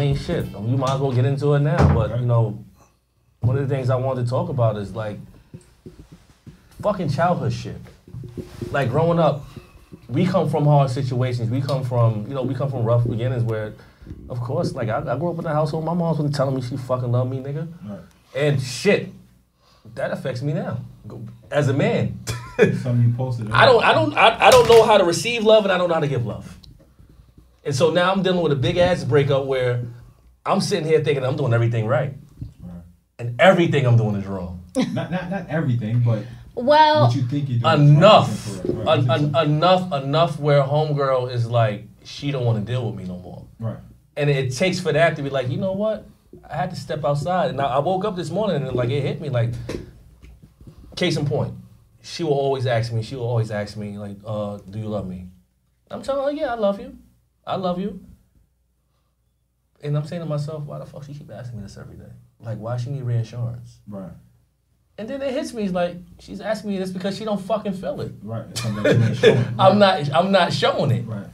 mean, shit. Um, you might as well get into it now. But you know, one of the things I wanted to talk about is like fucking childhood shit. Like growing up, we come from hard situations. We come from, you know, we come from rough beginnings where, of course, like I, I grew up in a household. My mom wasn't telling me she fucking loved me, nigga. Right. And shit, that affects me now as a man. Something you posted. I don't, I don't, I, I don't know how to receive love, and I don't know how to give love. And so now I'm dealing with a big ass breakup where I'm sitting here thinking I'm doing everything right, Right. and everything I'm doing is wrong. Not, not not everything, but Well, what you think you're doing. Enough, right and correct, right. En- en- enough, enough. Where homegirl is like, she don't want to deal with me no more. Right. And it takes for that to be like, you know what? I had to step outside. And I, I woke up this morning and like it hit me like, case in point, she will always ask me, she will always ask me, like, uh, do you love me? I'm telling her, yeah, I love you. I love you. And I'm saying to myself, why the fuck she keep asking me this every day? Like, why she need reinsurance? Right. And then it hits me, it's like, she's asking me this because she don't fucking feel it. Right. It's something that you ain't showing. I'm not I'm not showing it. Right.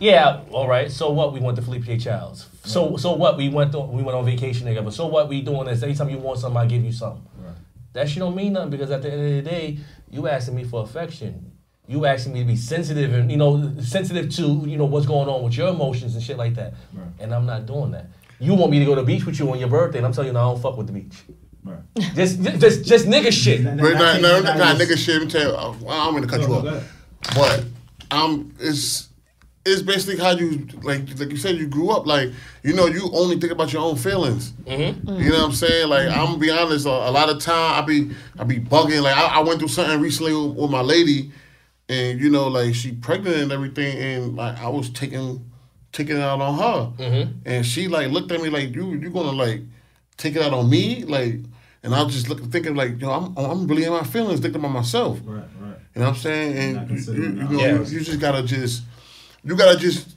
Yeah, all right. So what? We went to Felipe Child's. So so what? We went to, we went on vacation together. So what? We doing this? Anytime you want something, I give you something. Right. That shit don't mean nothing because at the end of the day, you asking me for affection. You asking me to be sensitive and you know sensitive to you know what's going on with your emotions and shit like that. Right. And I'm not doing that. You want me to go to the beach with you on your birthday, and I'm telling you, no, I don't fuck with the beach. Right. Just just just nigga shit. Not- But not- no, no, not- nah, not nigga shit. Let me tell you, well, I'm gonna cut No, you no, off. go ahead. But um, it's it's basically how you like like you said you grew up like you know you only think about your own feelings. Mm-hmm. You know what I'm saying? Like I'm gonna be honest. A, a lot of time I be I be bugging. Like I, I went through something recently with, with my lady, and you know like she pregnant and everything, and like I was taking taking it out on her, Mm-hmm. and she like looked at me like you you gonna like take it out on me like. And I was just looking, thinking like, yo, I'm, I'm really in my feelings, thinking about myself. Right. Right. You know what I'm saying? And you, you, you know, Yes. you, you just gotta just, you gotta just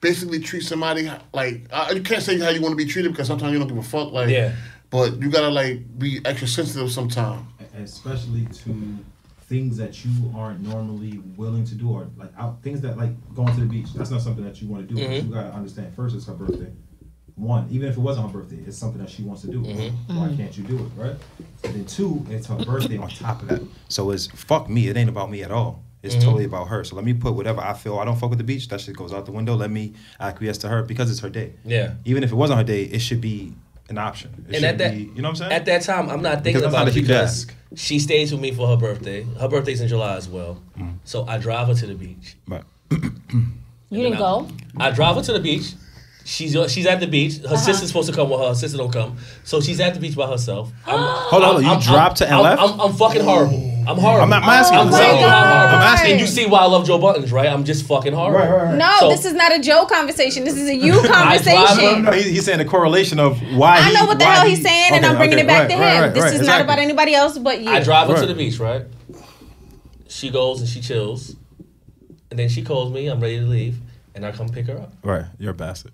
basically treat somebody like uh, you can't say how you want to be treated because sometimes you don't give a fuck. Like, Yeah. but you gotta like be extra sensitive sometimes. especially to things that you aren't normally willing to do or like out things that like going to the beach that's not something that you want to do but Mhm. you mm-hmm. gotta understand first it's her birthday. One even if it wasn't her birthday it's something that she wants to do. Mm-hmm. Why mm-hmm. can't you do it right? And then two it's her birthday on top of that. So it's fuck me it ain't about me at all. It's totally about her. So let me put whatever i feel i don't fuck with the beach that shit goes out the window let me acquiesce to her because it's her day. Yeah. even if it wasn't her day it should be an option it And at that, be, you know what i'm saying At that time, I'm not thinking Because about not it because ask. she stays with me for her birthday. Her birthday's in July as well, Mm. so I drive her to the beach. but you didn't go. I drive her to the beach. She's she's at the beach. Her Uh-huh. sister's supposed to come with her. Her sister don't come, so she's at the beach by herself. I'm, Hold on, I'm- you dropped to and I'm, left? I'm, I'm fucking horrible. I'm horrible. I'm not asking. Oh I'm Oh my telling you how horrible. God. And you see why I love Joe Buttons, right? I'm just fucking horrible. No, So- this is not a Joe conversation. This is a you conversation. No, he, he's saying the correlation of why. I he- know what the hell he's saying, and I'm bringing okay, it back right, to him. right, right, this right, is not about anybody else but you. I drive her to the beach, right? She goes and she chills, and then she calls me. I'm ready to leave, and I come pick her up. Right, you're a bastard.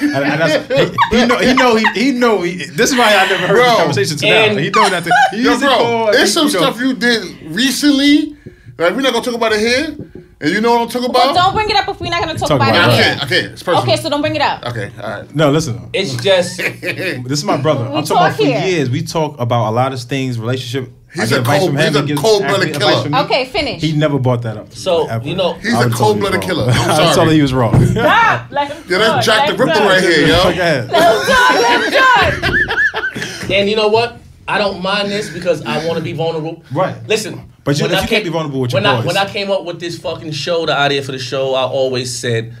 And, and that's, he, he know he know he, he know he, this is why I never heard Bro, this conversation to and- now. He know that. The, he Yo, bro, there's he- some you know- stuff you did recently. Like we're not gonna talk about it here, and you know what I'm talking about. Well, don't bring it up if we're not going to talk, Talk about, about I it. can't. I can't. It's personal. Okay, so don't bring it up. Okay. All right. No, listen. It's just This is my brother. We I'm talking about talk for here. years. We talk about a lot of things, relationship. He's I a get advice cold- from him. he's a he gives cold-blooded killer. Okay, finish. He never brought that up. So, ever. you know- He's I a was told he was cold-blooded killer. I'm I was sorry. told he was wrong. Stop. Let him Yeah, that's. Jack the Ripper right here, Go yo. ahead. Let him talk. and you know what? I don't mind this because I want to be vulnerable. Right. Listen. But you- when if I you can't be vulnerable with your when I, boys. when I came up with this fucking show, the idea for the show, I always said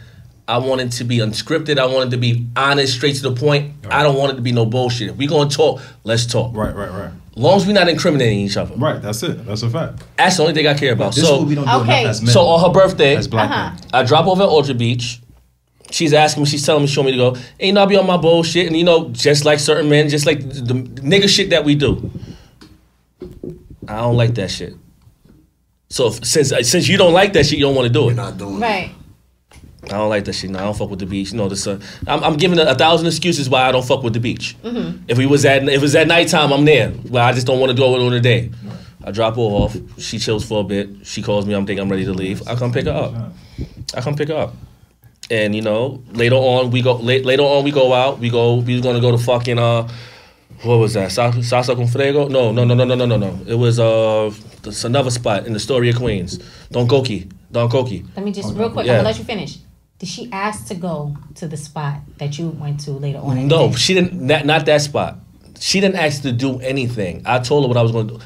I wanted to be unscripted. I wanted to be honest, straight to the point. I don't want it to be no bullshit. If we gonna talk, let's talk. Right, right, right. long as we're not incriminating each other. Right, that's it. That's a fact. That's the only thing I care about. This is so, what we don't do Okay. enough as men. so on her birthday, as black Uh-huh. men. I drop over at Ultra Beach. She's asking me, she's telling me, showing me to go. Ain't you I be on my bullshit, and you know, just like certain men, just like the, the nigga shit that we do. I don't like that shit. So if, since since you don't like that shit, you don't want to do We're it. not doing it. Right. I don't like that shit. No, I don't fuck with the beach. You know, this. Uh, I'm, I'm giving a, a thousand excuses why I don't fuck with the beach. If we was at if it was at nighttime, I'm there. Well, I just don't want to go during the day. I drop her off. She chills for a bit. She calls me. I'm thinking I'm ready to leave. I come pick her up. I come pick her up. And you know later on we go la- later on we go out. We go. We was gonna go to fucking uh, what was that? Sa- Salsa con Fuego? No, no, no, no, no, no, no, no. It was uh, it's another spot in the Story of Queens. Don Coqui. Don Coqui. Let me just Okay. real quick. Yeah. I'm gonna let you finish. Did she ask to go to the spot that you went to later on? in the No, day? she didn't. Not, not that spot. She didn't ask to do anything. I told her what I was going to do.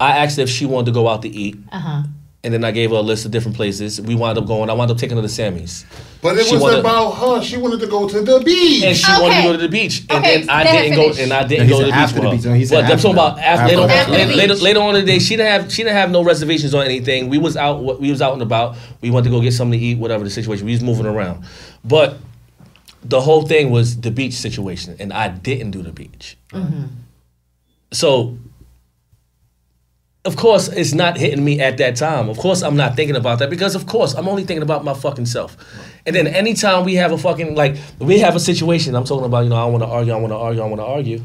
I asked if she wanted to go out to eat, Uh huh. And then I gave her a list of different places. We wound up going. I wound up taking her to Sammy's, But it She was wanted- about her. She wanted to go to the beach. and she wanted to go to the beach, and Okay, then I didn't go, and I didn't he go to the beach after with the beach. No, he said but I'm talking about after, After later, on, After later, later, beach. later on in the day. She didn't have she didn't have no reservations on anything. We was out we was out and about. We went to go get something to eat, whatever the situation. We was moving around, but the whole thing was the beach situation, and I didn't do the beach. So, of course, it's not hitting me at that time. Of course, I'm not thinking about that because, of course, I'm only thinking about my fucking self. And then anytime we have a fucking like we have a situation, I'm talking about, you know, I want to argue, I want to argue, I want to argue.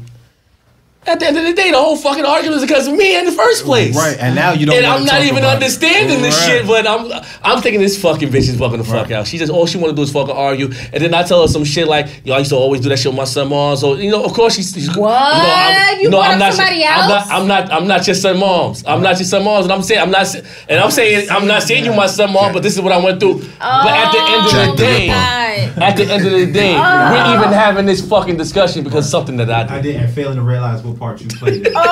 At the end of the day, the whole fucking argument is because of me in the first place. Right, and now you don't. And wanna I'm not talk even about it. understanding this Right. shit, but I'm I'm thinking this fucking bitch is fucking the fuck Right. out. She just all she want to do is fucking argue, and then I tell her some shit like, "Yo, I used to always do that shit with my son mom." So you know, of course she's, she's What? I'm, You brought up not, somebody I'm else? not, I'm not, I'm not your son moms. I'm not your son moms, and I'm saying, I'm not, and I'm saying, I'm not saying you my son mom, but this is what I went through. but at the end of the oh the day, God. at the end of the day, we're oh. even having this fucking discussion because something that I did. I did. didn't failing to realize what part you played. in.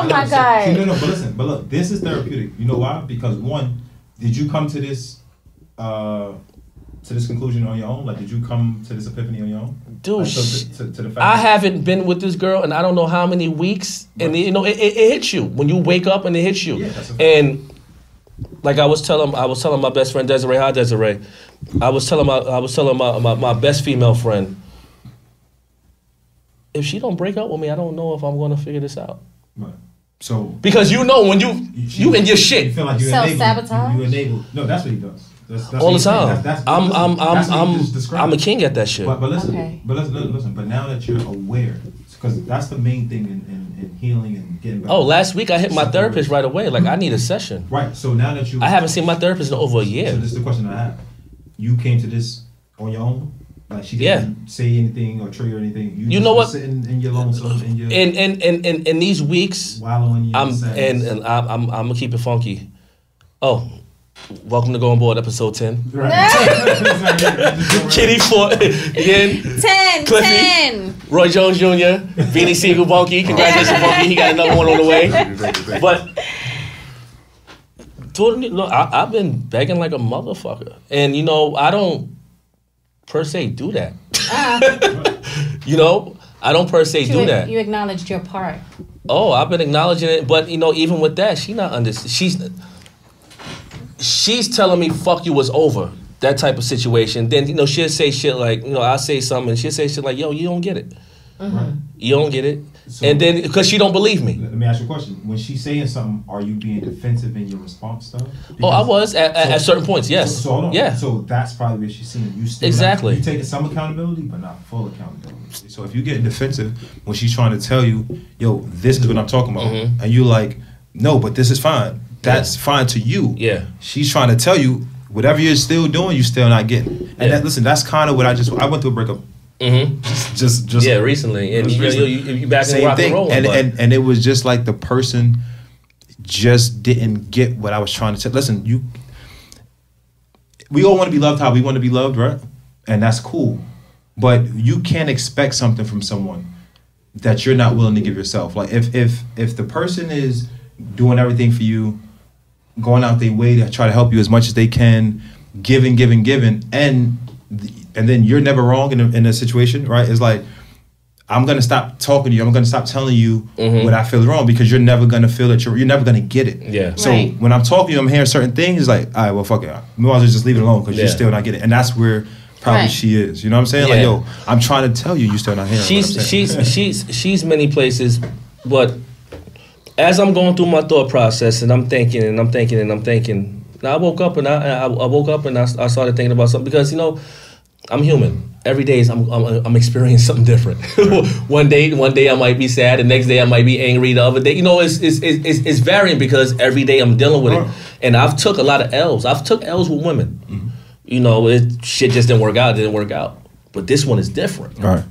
Oh my See, no, no, but listen, but look, this is therapeutic. You know why? Because one, did you come to this, uh, to this conclusion on your own? Like, did you come to this epiphany on your own? Dude, like, so to, to, to the fact I that- haven't been with this girl and I don't know how many weeks, and you know it, it, it hits you when you wake up and it hits you. Yeah, that's a and like I was telling, I was telling my best friend Desiree, hi Desiree, I was telling my, I was telling my, my, my best female friend, if she don't break up with me, I don't know if I'm going to figure this out. Right. So Because you know when you you in your You shit. feel like you Self-sabotage? You, you enable. No, that's what he does. That's, that's all the time. That's, that's, I'm listen, I'm I'm that's what you I'm. I'm a king at that shit. But, but listen, Okay. but listen, listen, listen. But now that you're aware, because that's the main thing in, in, in healing and getting back. Oh, last week I hit my therapist right away. Like I need a session. Right. So now that you, I haven't seen my therapist in over a year. So year. this is the question I have. You came to this on your own. Like she didn't say anything or trigger anything. You, just know was what? Sitting in your lonesome, in your In in in in, in these weeks, wallowing. I'm and, and I'm, I'm I'm gonna keep it funky. Oh, welcome to Going Board episode ten. Kenny Fort again. 10, Cliffy. 10. Roy Jones Jr. Beanie Sigel Bunky. Congratulations, Bunky. He got another one on the way. But totally, look, I, I've been begging like a motherfucker, and you know I don't per se do that. Ah. you know, I don't per se do You, that. you acknowledged your part. Oh, I've been acknowledging it, but you know, even with that, she not under. She's she's telling me "fuck you" was over. That type of situation. Then you know she'll say shit like you know I'll say something and she'll say shit like "Yo, you don't get it. Right. You don't get it." So- and then because she don't believe me. Let me ask you a question. When she's saying something, are you being defensive in your response though? Oh, I was at, at, so- at certain points. Yes. So, so hold on. Yeah. So that's probably what she's seeing. You still Exactly. Not, you taking some accountability, but not full accountability. So if you get defensive when she's trying to tell you, "Yo, this is what I'm talking about," Mhm. and you're like, "No, but this is fine. That's fine to you." Yeah. She's trying to tell you whatever you're still doing, you're still not getting. And Yeah. that, listen, that's kind of what I just. I went through a breakup. Mm-hmm. Just, just Yeah, recently, and you, recently. you, you, you back in rock thing. and roll. and, and and it was just like the person just didn't get what I was trying to say. Listen, you we all want to be loved how we want to be loved, right? And that's cool. But you can't expect something from someone that you're not willing to give yourself. Like if if if the person is doing everything for you, going out their way to try to help you as much as they can, giving, giving, giving, and and then you're never wrong in a, in a situation, right? It's like I'm gonna stop talking to you. I'm gonna stop telling you Mhm. what I feel is wrong because you're never gonna feel that you're you're never gonna get it. Yeah. So Right. when I'm talking to you, I'm hearing certain things. It's like, all right, well, fuck it. We might as well just leave it alone because you're still not getting it. And that's where probably Right. she is. You know what I'm saying? Like, Yeah. yo, I'm trying to tell you, you still not hearing. she's what I'm she's she's she's many places, but as I'm going through my thought process and I'm thinking and I'm thinking and I'm thinking, now I woke up and I I, I woke up and I, I started thinking about something because you know I'm human. Every day is I'm, I'm I'm experiencing something different. one day one day I might be sad, the next day I might be angry. The other day, you know, it's it's it's, it's, it's varying because every day I'm dealing with it, and I've took a lot of L's. I've took L's with women. Mm-hmm. you know, it shit just didn't work out. It didn't work out. But this one is different. Right.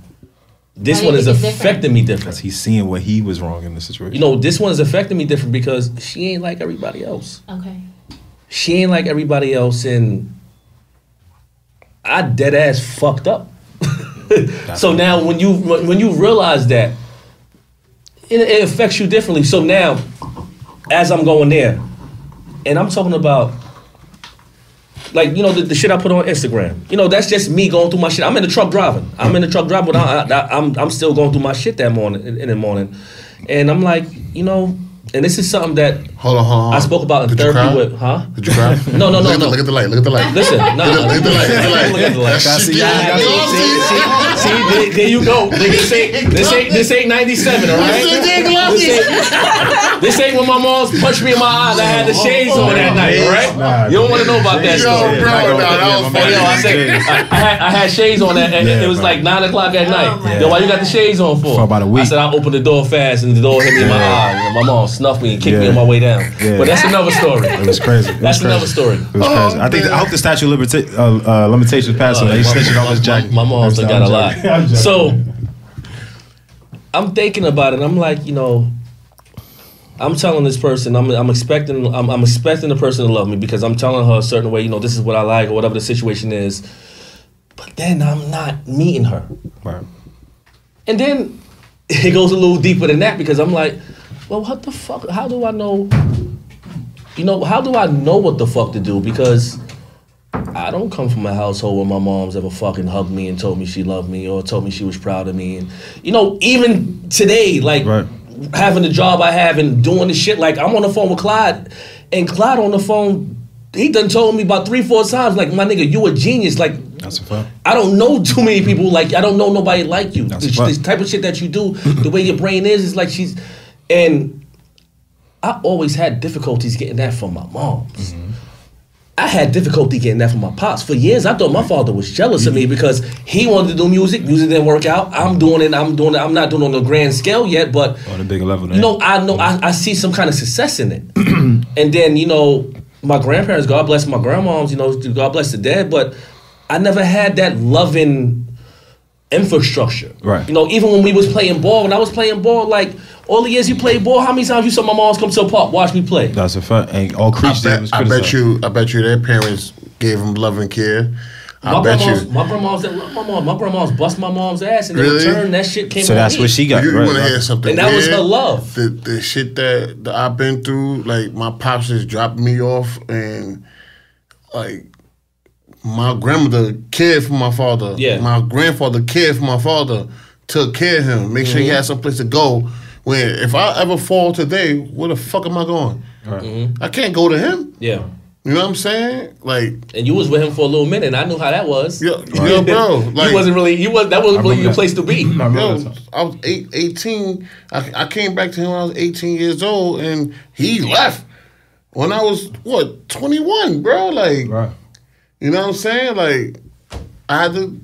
This one is think it's different? affecting me different. Because he's seeing what he was wrong in the situation. You know, this one is affecting me different because she ain't like everybody else. Okay. She ain't like everybody else, and I dead ass fucked up. so now, when you when you realize that, it, it affects you differently. So now, as I'm going there, and I'm talking about. Like you know the, the shit I put on Instagram, you know that's just me going through my shit. I'm in the truck driving. I'm in the truck driving, but I, I, I'm I'm still going through my shit that morning in, in the morning, and I'm like, you know, and this is something that Hold on, hold on. I spoke about in Did you therapy cry? with, huh? Did you cry? No, no, no, look no. The, look at the light. Look at the light. Listen, no, Look at the light. Look at the light. Look at the light. That See, shit yeah, did. I You know what I'm See, saying? see, there, there you go. This ain't this ain't this ain't ninety seven, all right? This ain't This ain't, this ain't when my mom's punched me in my eye and I had the shades on that night, right? Nah, you don't want to know about that Yo, story. bro, Yeah, nah, that was my yo, I said I, I had I had shades on that, and Yeah, it was bro. like nine o'clock at oh night. my Yo, why you got the shades on for? For about a week. I said I opened the door fast, and the door hit me in my eye. And my mom snuffed me and kicked me on my way down. Yeah. But that's another story. It was crazy. It That's was another crazy. story. It was crazy. I think I hope the statute of limita- uh, uh, limitations passed on that. He my, his my- jacket. my mom's got a lot. So I'm thinking about it. I'm like, you know, I'm telling this person, I'm, I'm expecting, I'm, I'm expecting the person to love me because I'm telling her a certain way. You know, this is what I like or whatever the situation is. But then I'm not meeting her. Right. And then it goes a little deeper than that because I'm like, well, what the fuck? How do I know? You know, how do I know what the fuck to do? Because I don't come from a household where my mom's ever fucking hugged me and told me she loved me or told me she was proud of me. And you know, even today, like Right. having the job I have and doing the shit, like I'm on the phone with Clyde, and Clyde on the phone, he done told me about three, four times, like, my nigga, you a genius. Like, That's a fact. I don't know too many people like I don't know nobody like you. That's This, a fact. this type of shit that you do, the way your brain is, is like she's and I always had difficulties getting that from my moms. Mm-hmm. I had difficulty getting that from my pops. For years, I thought my father was jealous of me Mm-hmm. because he wanted to do music. Music didn't work out. I'm doing it. I'm doing it. I'm not doing it on a grand scale yet, but On a bigger level. you know, I know I, I see some kind of success in it. and then, you know, my grandparents, God bless my grandmoms, you know, God bless the dead, but I never had that loving infrastructure. Right. You know, even when we was playing ball, when I was playing ball, like all the years you played ball, how many times you saw my mom's come to a park, watch me play? That's a fact. And all I creatures bet, I bet you. I bet you their parents gave them love and care. I my bet grandma's, you. my grandma's that love my mom. My grandma's bust my mom's ass, and Really? in return, that shit came. So that's me. what she got. You, right, want to right. hear something? And that was her love. The the shit that, that I've been through, like my pops just dropped me off, and like my grandmother cared for my father. Yeah. My grandfather cared for my father. Took care of him. Make Mm-hmm. sure he had some place to go. When if I ever fall today, where the fuck am I going? Right. I can't go to him. Yeah. You know what I'm saying? Like, And you was with him for a little minute, and I knew how that was. yo, yo bro. Like, you wasn't really. You was. That wasn't really remember your that. place to be. I Yo. I was eight, 18. I, I came back to him when I was 18 years old, and he left when I was, what, 21, bro? Like, Right. You know what I'm saying? Like, I had to.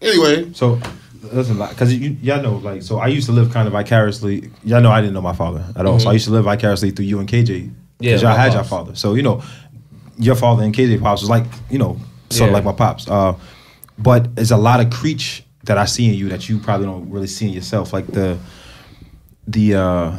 Anyway, So listen, because you, y'all know, like, so I used to live kind of vicariously. Y'all know I didn't know my father at all, so I used to live vicariously through you and KJ. Mm-hmm. Yeah, because y'all my had your father. So you know, your father and KJ pops was like, you know, sort of like my pops. Uh, but there's a lot of creech that I see in you that you probably don't really see in yourself, like the the uh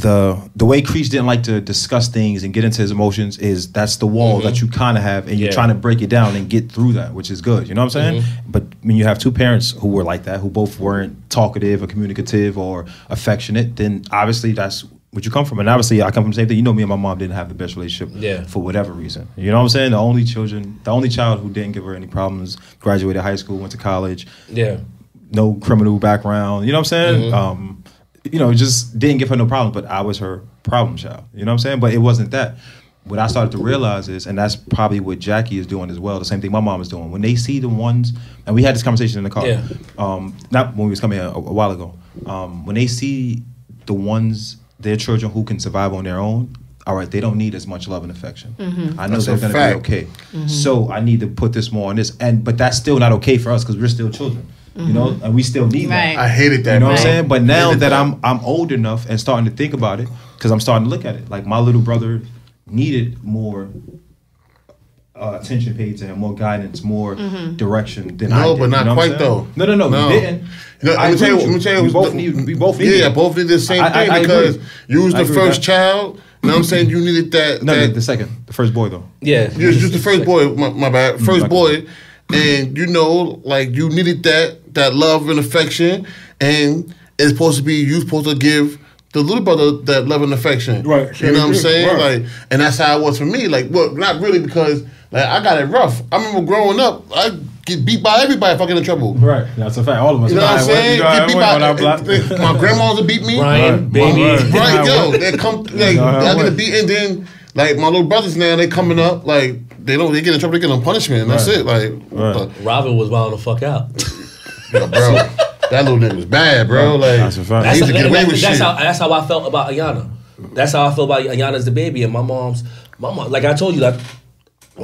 the the way Creech didn't like to discuss things and get into his emotions is that's the wall that you kind of have, and you're Mm-hmm. Yeah. trying to break it down and get through that, which is good. You know what I'm saying? Mm-hmm. But when you have two parents who were like that, who both weren't talkative or communicative or affectionate, then obviously that's what you come from. And obviously, I come from the same thing. You know, me and my mom didn't have the best relationship Yeah. for whatever reason. You know what I'm saying? The only children, the only child who didn't give her any problems, graduated high school, went to college, Yeah. no criminal background. You know what I'm saying? Um, you know, just didn't give her no problems, but I was her problem child. You know what I'm saying? But it wasn't that. What I started to realize is, and that's probably what Jackie is doing as well. The same thing my mom is doing. When they see the ones, and we had this conversation in the car. Yeah. Um, not when we was coming here a, a while ago. Um, when they see the ones, their children who can survive on their own. All right, they don't need as much love and affection. I know That's they're gonna fact. be okay. So I need to put this more on this, and but that's still not okay for us because we're still children, you know, and we still need Right. that. I hated that. You know what I'm saying? But now Hated that I'm I'm old enough and starting to think about it, because I'm starting to look at it, like my little brother needed more uh, attention paid to him, more guidance, more Mm-hmm. direction than No, I did. No, but not you know quite, though. No, no, no, No. we didn't. You know, I let me tell you, agree let me with tell you, we the- both need, we both need. Yeah, it. both need the same I- I- thing I agree. because you was I the agree first child. You know what I'm saying? You needed that. No, that the, the second, the first boy though. Yeah. you was just the first boy. My, my bad. First my boy, and you know, like you needed that that love and affection, and it's supposed to be you supposed to give the little brother that love and affection. Right. You know what I'm saying? Right. Like, and that's how it was for me. Like, well, not really because like I got it rough. I remember growing up, I get beat by everybody if I get in trouble. Right, that's a fact. All of us. You know what I'm saying? Get beat by, my grandmas would beat me. Ryan, Right. baby. Right. Right, Yeah, yo, they come like Yeah, I get beat, and then like my little brothers now they coming up like they don't they get in trouble, they get on punishment, and that's it. Like, Right. what Robin was wild the fuck out. the- yo, bro, that little nigga was bad, bro. Like, That's a fact. I used to how, get away with that's how that's how I felt about Ayana. That's how I felt about Ayana as the baby and my mom's. My mom, like I told you, like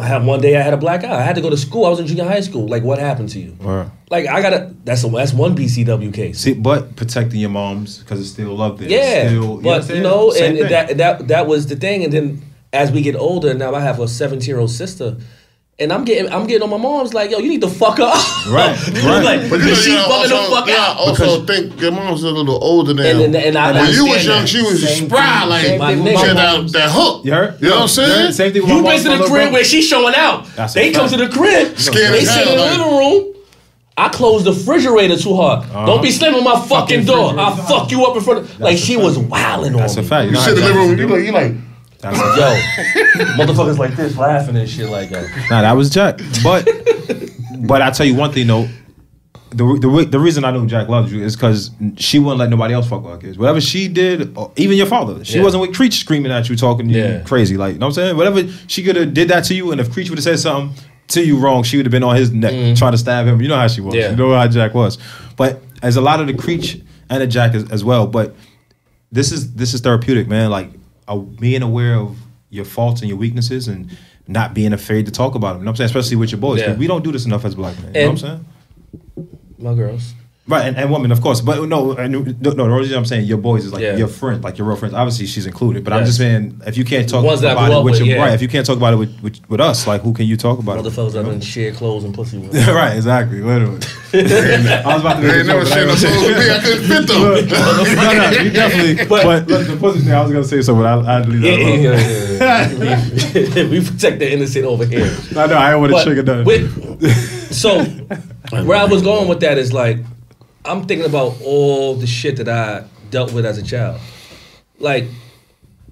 I had one day I had a black eye. I had to go to school. I was in junior high school. Like what happened to you? Right. Like I gotta. That's a that's one BCW case. See, but protecting your moms because it's still love there. Yeah, still, but you I'm know, saying? and thing. that that that was the thing. And then as we get older, now I have a 17 year old sister, and I'm getting I'm getting on my mom's like, yo, you need to fuck up. Right, right. like, But you know, she know, fucking also, the fuck yeah, out. I also think your mom's a little older now. And- and- and I when you was young, that. she was Same spry, thing- like same My nigga. she had that, that hook. You heard? You know what I'm saying? Same thing with You my been to the crib little where she's showing out. That's they come fact. to the crib. Scared they sit in the living room. I closed the refrigerator too hard. Uh-huh. Don't be slamming my fucking, Fucking door. I'll fuck you up in front of. Like she was wilding on That's a fact. You, You sit in the living room, you like, you like, That's fact. Yo, motherfuckers like this laughing and shit like that. Nah, that was Jack. But but I tell you one thing though. The, the, the reason I know Jack loves you is because she wouldn't let nobody else fuck with her kids. Whatever she did, or even your father, she Yeah. wasn't with Creech screaming at you, talking to you crazy. Like, you know what I'm saying? Whatever she could have did that to you, and if Creech would have said something to you wrong, she would have been on his neck mm-hmm. trying to stab him. You know how she was. Yeah. You know how Jack was. But as a lot of the Creech and the Jack as, as well. But this is this is therapeutic, man. Like being aware of your faults and your weaknesses and not being afraid to talk about them. You know what I'm saying? Especially with your boys. Yeah. We don't do this enough as black men. You know what I'm saying? My girls. Right, and, and women, of course. But no, and, no, no, the reason I'm saying your boys is like Yeah. your friend, like your real friends. Obviously, she's included. But I'm Yes. just saying, if you can't talk Ones that I about grew it up with, with, your yeah. right, if you can't talk about it with, with, with us, like who can you talk about it? with, Motherfuckers with, that you know? done share clothes and pussy with. right, exactly. Literally. I was about to they make ain't never joke, but I seen ain't no gonna say clothes with me. I couldn't fit them. no, no, you definitely. But- But, look, the pussy thing, I was gonna say something. but I, I had to leave that alone. yeah, yeah, yeah. we protect the innocent over here. I know I didn't want to But trigger nothing. with- so where I was going with that is like I'm thinking about all the shit that I dealt with as a child. Like,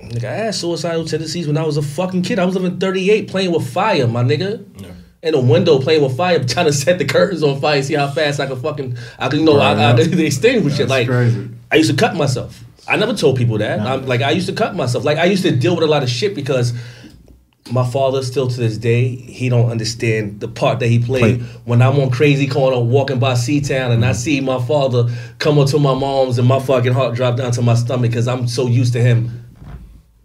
nigga, I had suicidal tendencies when I was a fucking kid. I was living 38 playing with fire, my nigga. In a window playing with fire, trying to set the curtains on fire, see how fast I could fucking, I could, you know, I, I Right, could extinguish it. Like, crazy. I used to cut myself. I never told people that. No. I'm, like I used to cut myself. Like I used to deal with a lot of shit because my father still to this day he don't understand the part that he played. Play. when I'm on crazy corner walking by C-Town and I mm-hmm. see my father come up to my mom's and my fucking heart drop down to my stomach because I'm so used to him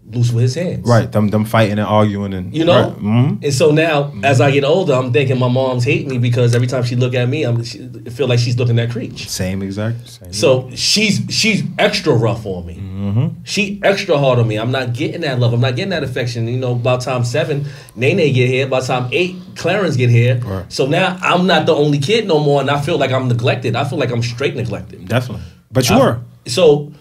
loose with his hands. right, them them fighting and arguing and You know, right, mhm. and so now as I get older, I'm thinking my mom's hate me because every time she look at me, I'm she, I feel like she's looking at Creech. same exact. Same So she's she's extra rough on me. Mm-hmm. She extra hard on me. I'm not getting that love. I'm not getting that affection. You know, by time seven, Nene get here. By time eight, Clarence get here. Right. So now I'm not the only kid no more, and I feel like I'm neglected. I feel like I'm straight neglected. definitely. But you I- were. So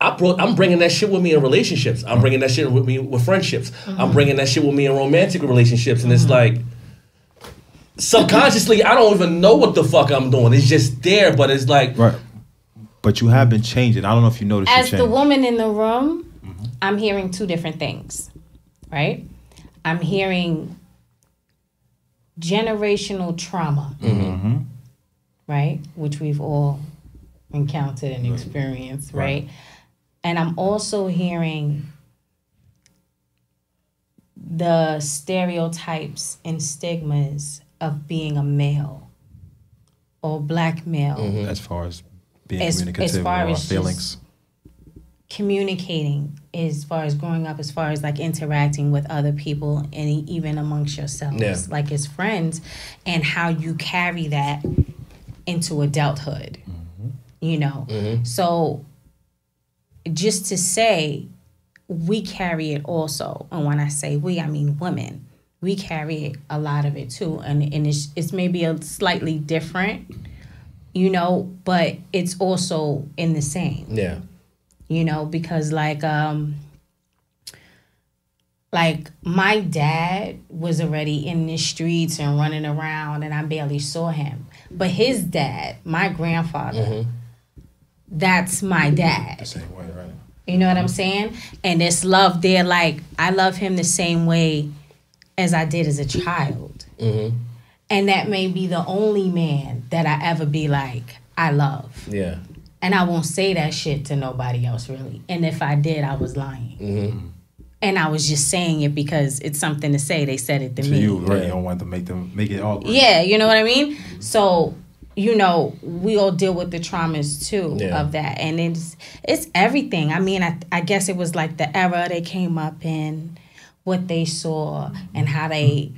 I brought, I'm bringing that shit with me in relationships. I'm mm-hmm. bringing that shit with me with friendships. I'm mm-hmm. bringing that shit with me in romantic relationships, and it's mm-hmm. like subconsciously I don't even know what the fuck I'm doing. It's just there, but it's like Right. But you have been changing. I don't know if you noticed. As the woman in the room, I'm hearing two different things, right? I'm hearing generational trauma, right? Which we've all encountered and experienced, right? And I'm also hearing the stereotypes and stigmas of being a male or black male. Mm-hmm. As far as being As- as far or as feelings. communicating as far as growing up as far as like interacting with other people and even amongst yourselves Yeah. like as friends and how you carry that into adulthood mm-hmm. you know? Mm-hmm. So just to say we carry it also. And when i say we i mean women. We carry a lot of it too, and and it's it's maybe a slightly different, you know, but it's also in the same. Yeah. you know because like um like my dad was already in the streets and running around and I barely saw him. But his dad my grandfather that's my dad The Same way, right? you know what I'm saying and this love there like I love him the same way as I did as a child mm-hmm. and that may be the only man that I ever be like I love Yeah. and I won't say that shit to nobody else really. And if I did, I was lying. Mm-hmm. And I was just saying it because it's something to say. They said it to To me. you, right? You don't want to make them make it awkward. Yeah, you know what I mean? So, you know, we all deal with the traumas too Yeah. of that. And it's it's everything. I mean, I I guess it was like the era they came up in, what they saw and how they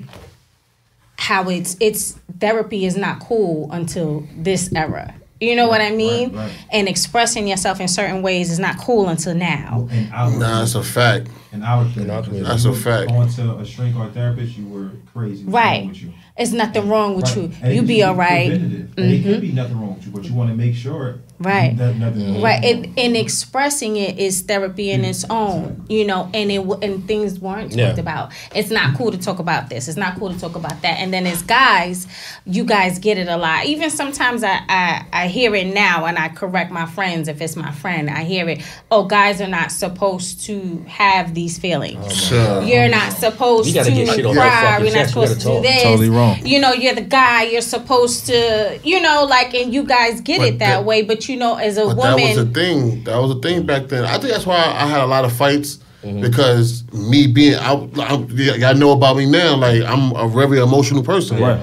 how it's it's therapy is not cool until this era. You know what I mean? right. And expressing yourself in certain ways is not cool until now. In our, Nah, that's a fact. in our thing, our because That's a were fact. Going to a shrink or a therapist, you were crazy. What's Right. Wrong with you? It's nothing wrong with Right. you. And You it be all right. Mm-hmm. And it could be nothing wrong with you, but you want to make sure Right. that nothing wrong Right, with and, you. and expressing it is therapy in its own, you know, and it and things weren't talked Yeah. about. It's not cool to talk about this. It's not cool to talk about that. And then as guys, you guys get it a lot. Even sometimes I I, I hear it now, and I correct my friends if it's my friend. I hear it. Oh, guys are not supposed to have these feelings. Sure. You're not supposed You gotta to get shit off your cry. fucking We're not supposed to do this. Totally wrong. You know, you're the guy. You're supposed to, you know, like, and you guys get But it that that- way. But you know, as a But woman, that was a thing. That was the thing back then. I think that's why I had a lot of fights Mm-hmm. because me being I, y'all know about me now. Like I'm a very emotional person, Right.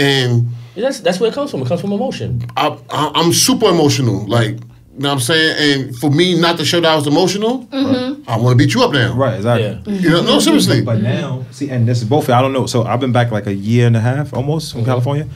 And That's that's where it comes from. It comes from emotion. I, I, I'm super emotional. Like, you know what I'm saying? And for me not to show that I was emotional, I want to beat you up now. Right, exactly. Yeah. You know, no, seriously. But now, see, and this is both. I don't know. So I've been back like a year and a half almost Mm-hmm. from California,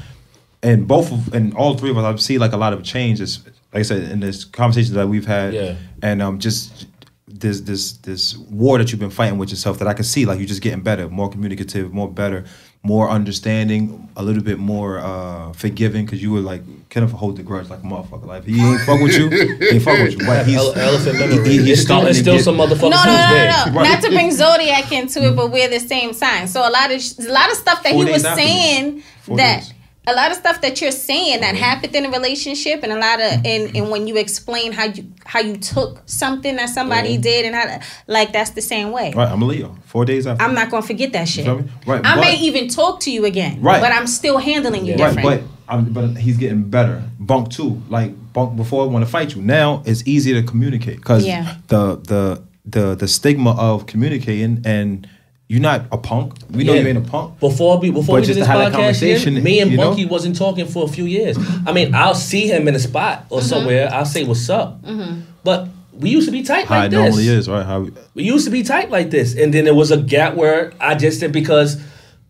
and both of and all three of us, I see like a lot of changes. Like I said, in this conversations that we've had, Yeah. and um, just this this this war that you've been fighting with yourself that I can see like you're just getting better, more communicative, more better, more understanding, a little bit more uh forgiving because you were like kind of hold the grudge like a motherfucker. Like if he ain't fuck with you, he ain't fuck with you. But he's elephant memory. he- he's still, it's still get- some motherfuckers no, no, no, no, no. Right. Not to bring zodiac into it, but we're the same sign. So a lot of a lot of stuff that Four he was days after me. saying that. days. A lot of stuff that you're saying that mm-hmm. happened in a relationship, and a lot of and, and when you explain how you how you took something that somebody mm-hmm. did, and how like that's the same way. right. I'm a Leo. Four days after. I'm not gonna forget that shit. me? Right, I may even talk to you again, Right. but I'm still handling you Right, different. but I'm, but he's getting better. Bunk two, like bunk before I want to fight you. Now it's easier to communicate because Yeah. the the the the stigma of communicating and you're not a punk. We know Yeah. you ain't a punk. Before we before But we just did this to have podcast, conversation, here, me and you know? Wasn't talking for a few years. I mean, I'll see him in a spot or uh-huh. somewhere. I'll say what's up, mm-hmm. but we used to be tight How like it this. normally is, right? How we, We used to be tight like this, and then there was a gap where I just did because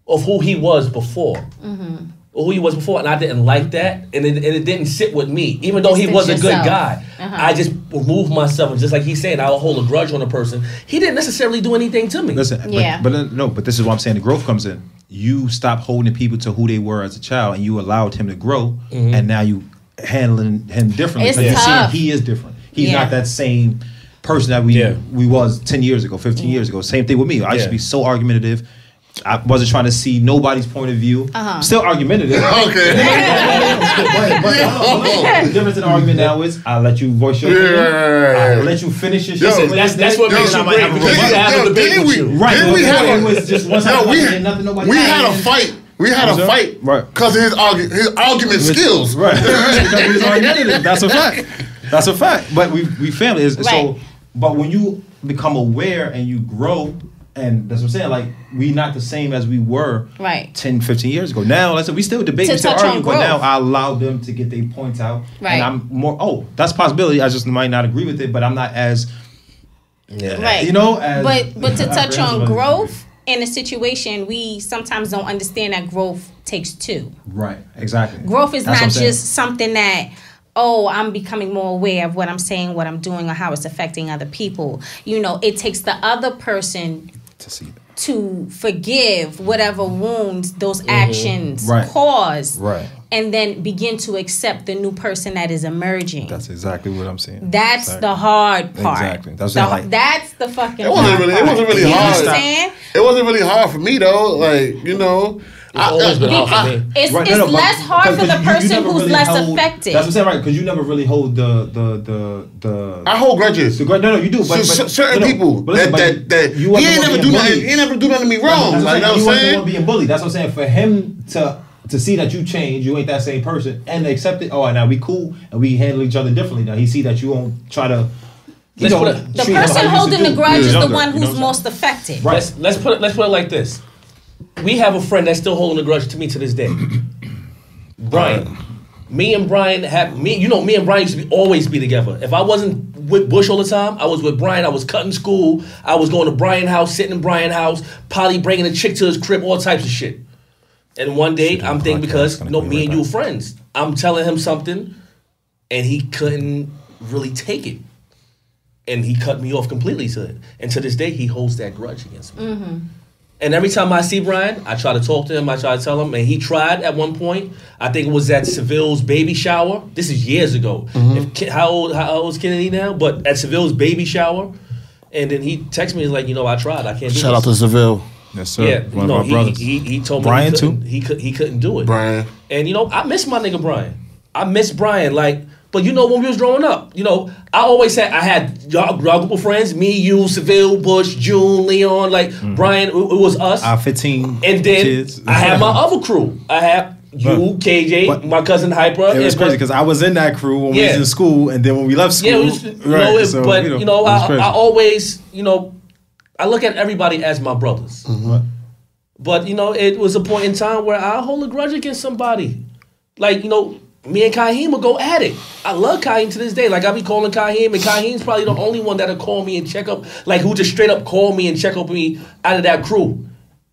of who he was before. Or who he was before, and I didn't like that, and it, and it didn't sit with me. Even though he Distance was a good yourself. guy, uh-huh. I just removed myself, and just like he's saying, I'll hold a grudge on a person. He didn't necessarily do anything to me. listen, Yeah. but, but uh, no, but this is what I'm saying. The growth comes in. You stop holding people to who they were as a child, and you allowed him to grow, mm-hmm. and now you handling him differently. It's because you're seeing he is different. He's Yeah. not that same person that we Yeah. we was ten years ago, fifteen mm-hmm. years ago. Same thing with me. I used to be so argumentative. I wasn't trying to see nobody's point of view. Uh-huh. Still argumentative. Okay. but, but no, the difference in the argument now is I let you voice your opinion. Yeah. I let you finish your Yo, shit. that's that's what Yo, makes so you might great have a because you rebuttal. have a debate with we- you. Right. Didn't we before have a- was just one Yo, time. we, ain't nothing nobody we had a fight. We had a What's up? fight Right. because of his, argu- his argument skills. Right. Because we. That's a fact. That's a fact. But we we family is Right. so. But when you become aware and you grow, and that's what I'm saying. Like we not the same as we were Right. 10, 15 years ago. Now, let's say we still debate, To we still argue, but now. I allow them to get their points out. Right. And I'm more. Oh, that's a possibility. I just might not agree with it, but I'm not as. Yeah. Right. You know, as but but to touch on growth in a situation, we sometimes don't understand that growth takes two. Right. Exactly. Growth is That's not just something that oh i'm becoming more aware of what i'm saying what i'm doing or how it's affecting other people you know it takes the other person To see that. to forgive whatever wounds those mm-hmm. actions Right. cause Right. and then begin to accept the new person that is emerging That's exactly what I'm saying. that's Exactly. the hard part Exactly. That's The- like- that's the fucking It wasn't hard really- it wasn't really you know hard. what i'm saying It wasn't really hard for me though. Like you know, It's ah, always been ah, hard for me. Ah, it's, Right, it's no, no, less hard for the you- you person never who's really less hold- affected That's what I'm saying, right? Because you never really hold the the the the. I hold grudges. the gra- no, no, you do. But, C- but c- certain no, no, people but listen, that but that that you he ain't the never do nothing. bullied. He ain't never do nothing to me That's wrong. what Like I'm saying. what You I'm wasn't saying. one being bullied. That's what I'm saying. For him to to see that you change, you ain't that same person, and accept it. Oh, now we cool and we handle each other differently. Now he see that you won't try to. You know, put it- the treat person you used to holding the grudge You're is the younger, one you know who's most affected Right. Let's let's put it let's put it like this. We have a friend that's still holding a grudge to me to this day. Brian. Me and Brian have me. You know, me and Brian used to be always be together. If I wasn't with Bush all the time, I was with Brian. I was cutting school. I was going to Brian house, sitting in Brian house, probably bringing a chick to his crib, all types of shit. And one day, Shit, I'm thinking because gonna no, be me right and you back. friends. I'm telling him something, and he couldn't really take it, and he cut me off completely to it. And to this day, he holds that grudge against me. Mm-hmm. And every time I see Brian, I try to talk to him. I try to tell him, and he tried at one point. I think it was at Seville's baby shower. This is years ago. Mm-hmm. If, how old? How old is Kennedy now? But at Seville's baby shower, and then he texted me he's like, you know, I tried. I can't do it. Shout out this. to Seville, Yes, sir. Yeah, One no, of our he, brothers. he he told me Brian, he too? He could he couldn't do it. Brian. And you know, I miss my nigga Brian. I miss Brian. Like, but you know, when we was growing up, you know, I always had I had y'all, y'all group of friends, me, you, Seville, Bush, June, Leon, like mm-hmm. Brian. It, it was us. Our 15 and then kids. I had my other crew. I have you, But- KJ, but- my cousin Hyper. It was crazy because I was in that crew when we was in school, and then when we left school, yeah, it was, you know, it- but you know, it was I. I always, you know, I look at everybody as my brothers. Mm-hmm. Right. But you know, it was a point in time where I hold a grudge against somebody. Like you know, me and Kaheem will go at it. I love Kaheem to this day. Like I be calling Kaheem, and Kaheem's probably the only one that'll call me and check up. Like who just straight up call me and check up me out of that crew.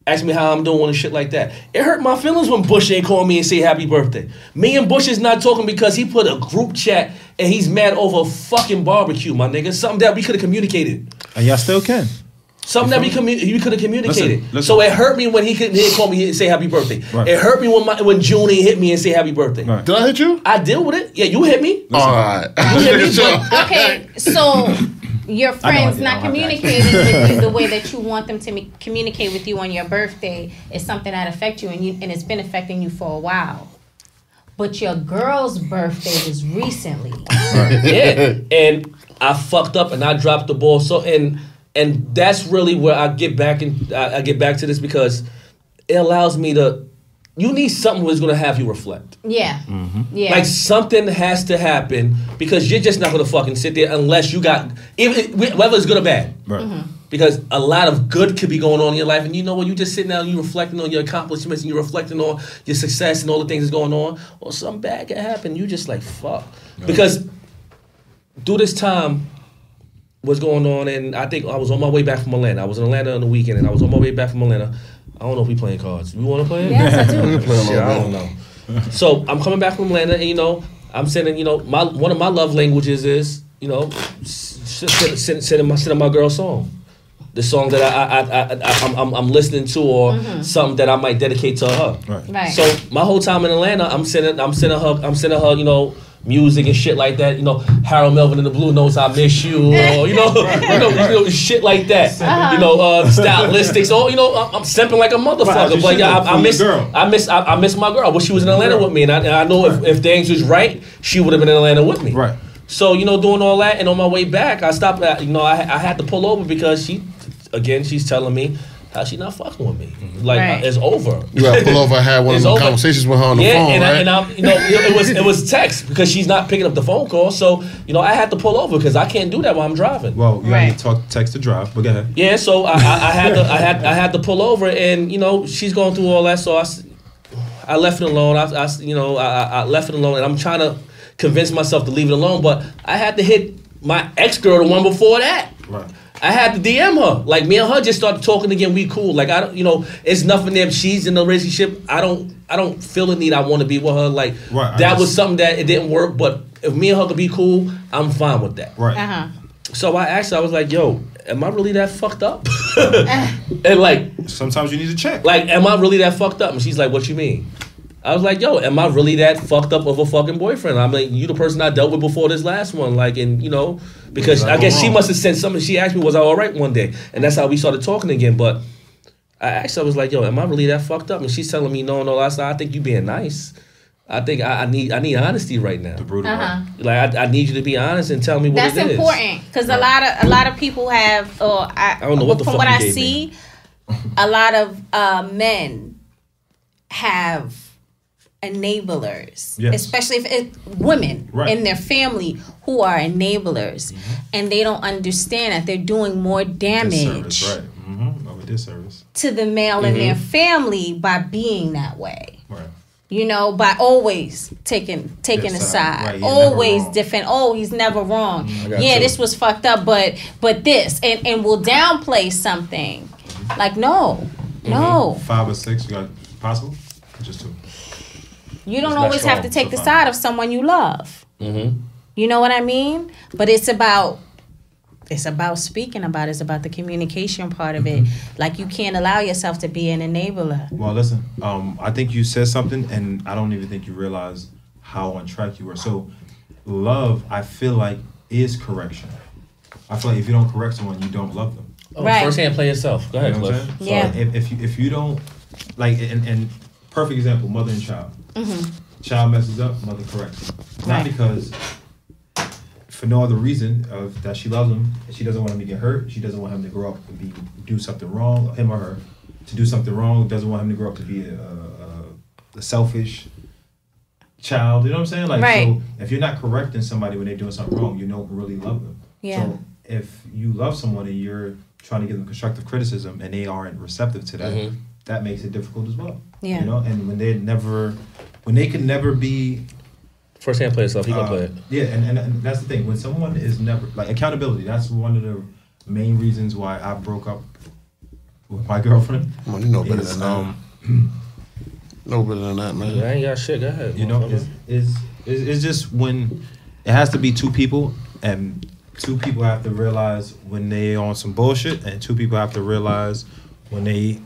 Ask me how I'm doing and shit like that. It hurt my feelings when Bush ain't call me and say happy birthday. Me and Bush is not talking because he put a group chat and he's mad over a fucking barbecue, my nigga. Something that we could have communicated. and y'all still can. Something that we commu- you could have communicated. Listen, listen. So it hurt me when he couldn't he call me and say happy birthday. Right. It hurt me when my, when June ain't hit me and say happy birthday. Right. Did I hit you? I deal with it. Yeah, you hit me. All right. hit me, but- okay so your friends not I don't have to communicating with you the way that you want them to me- communicate with you on your birthday is something that affects you and you and it's been affecting you for a while but your girl's birthday was recently yeah, and I fucked up and I dropped the ball. So and and that's really where I get back and I, I get back to this because it allows me to. You need something that's gonna have you reflect. yeah mm-hmm. yeah Like something has to happen because you're just not gonna fucking sit there unless you got even whether it's good or bad. Right. Mm-hmm. Because a lot of good could be going on in your life, and you know what? You just sitting down, and you reflecting on your accomplishments, and you're reflecting on your success and all the things that's going on, or something bad can happen. You just like fuck. Because through this time, what's going on, and I think I was on my way back from Atlanta. I was in Atlanta on the weekend, and I was on my way back from Atlanta. I don't know if we playing cards. You want to play it? yes i do Shit, I don't know. So I'm coming back from Atlanta, and you know, I'm sending, you know, my one of my love languages is, you know, s- s- send- send- sending my sending my girl song, the song that I I, I, I I'm, I'm I'm listening to, or mm-hmm. something that I might dedicate to her. Right. right So my whole time in Atlanta, I'm sending I'm sending her I'm sending her, you know. Music and shit like that, you know. Harold Melvin and the Blue Notes, I miss you, or you know, you know, you know, shit like that. You know, uh, stylistics, or you know, I'm, I'm simping like a motherfucker. you but yeah, I, I miss, girl. I miss, I, I miss my girl. But she was in Atlanta with me, and I, and I know if, if things was right, she would have been in Atlanta with me. Right. So you know, doing all that, and on my way back, I stopped. At, you know, I, I had to pull over because she, again, she's telling me how she not fucking with me. Like Right. it's over. You got to pull over. I had one of It's them over. conversations with her on the yeah, phone, and, right? I, and I'm, you know, it, it was it was text because she's not picking up the phone call. So you know, I had to pull over because I can't do that while I'm driving. Well, you Right. right. to talk text to drive, but go ahead. Yeah, so I, I, I had to I had I had to pull over, and you know she's going through all that. So I, I left it alone. I, I s- you know I, I I left it alone, and I'm trying to convince myself to leave it alone. But I had to hit my ex girl, the one before that. Right. I had to DM her. Like me and her just started talking again. We cool. Like I don't, you know, it's nothing there. She's in a relationship. I don't, I don't feel the need. I want to be with her. Like Right, that was something that it didn't work. But if me and her could be cool, I'm fine with that. Right. uh-huh So I asked her, I was like, yo, am I really that fucked up? and like, Sometimes you need to check. like, am I really that fucked up? And she's like, what you mean? I was like, yo, am I really that fucked up of a fucking boyfriend? I'm like, you the person I dealt with before this last one, like, and you know, because I I guess she must have said something. She asked me, was I all right one day, and that's how we started talking again. But I actually was like, yo, am I really that fucked up? And she's telling me, no, no. I said, I think you being nice. I think I, I need, I need honesty right now. the brutal Uh-huh. part. Like, I, I need you to be honest and tell me what That's it is. important because a lot of a lot of people have, or I, I don't know what the from fuck what you I gave see, a lot of uh, men have enablers, Yes. especially if it, women Right. in their family who are enablers, Mm-hmm. and they don't understand that they're doing more damage right? Mm-hmm. Disservice. to the male in their Mm-hmm. family by being that way. Right. You know, by always taking taking a side, right, always defend. Oh, he's never wrong. Mm-hmm. Yeah, you. this was fucked up, but but this and and will downplay something. Like no, Mm-hmm. no, Five or six, you got possible? Just two. You don't It's always have to strong, take the side of someone you love. Mm-hmm. You know what I mean? But it's about it's about speaking about it. it's about the communication part of it. Mm-hmm. Like you can't allow yourself to be an enabler. Well, listen. Um, I think you said something, and I don't even think you realize how on track you were. So, love, I feel like, is correction. I feel like if you don't correct someone, you don't love them. Oh, Right. First hand, play yourself. Go You ahead, know what I'm Cliff. saying? Yeah. So if, if you if you don't like, and, and perfect example, mother and child. Child messes up, mother corrects. Not Mm-hmm. Right. because for no other reason of that she loves him. She doesn't want him to get hurt. She doesn't want him to grow up and be do something wrong. Him or her to do something wrong. Doesn't want him to grow up to be a, a, a selfish child. You know what I'm saying? Like Right. so, if you're not correcting somebody when they're doing something wrong, you don't really love them. Yeah. So if you love someone and you're trying to give them constructive criticism and they aren't receptive to that, Mhm. that makes it difficult as well. Yeah. You know, and when they never, when they can never be First hand, play yourself. He gonna uh, play it. Yeah, and, and, and that's the thing. When someone is never like accountability, that's one of the main reasons why I broke up with my girlfriend. Come on, you know better is, than that. um, No better than that, man. I ain't got shit. Go ahead. you know, motherfucker. is is is it's just when it has to be two people, and two people have to realize when they on some bullshit, and two people have to realize when they,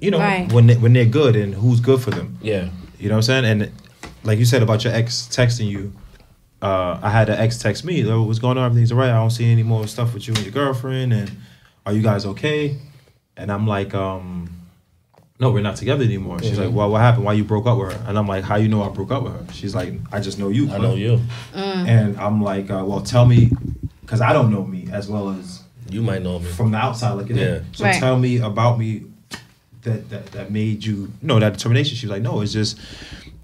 you know, Right. when they, when they're good and who's good for them. yeah. You know what I'm saying? And like you said about your ex texting you, uh, I had an ex text me, "Oh, what's going on? Everything's all right. I don't see any more stuff with you and your girlfriend. And are you guys okay? And I'm like, um, no, we're not together anymore. She's like, well, what happened? Why you broke up with her? And I'm like, how you know I broke up with her? She's like, I just know you. I Cliff." know you. And I'm like, uh, well, tell me, because I don't know me as well as You might know me. from the outside looking Yeah. in. So Right. tell me about me that, that that made you no that determination. She was like, no, it's just.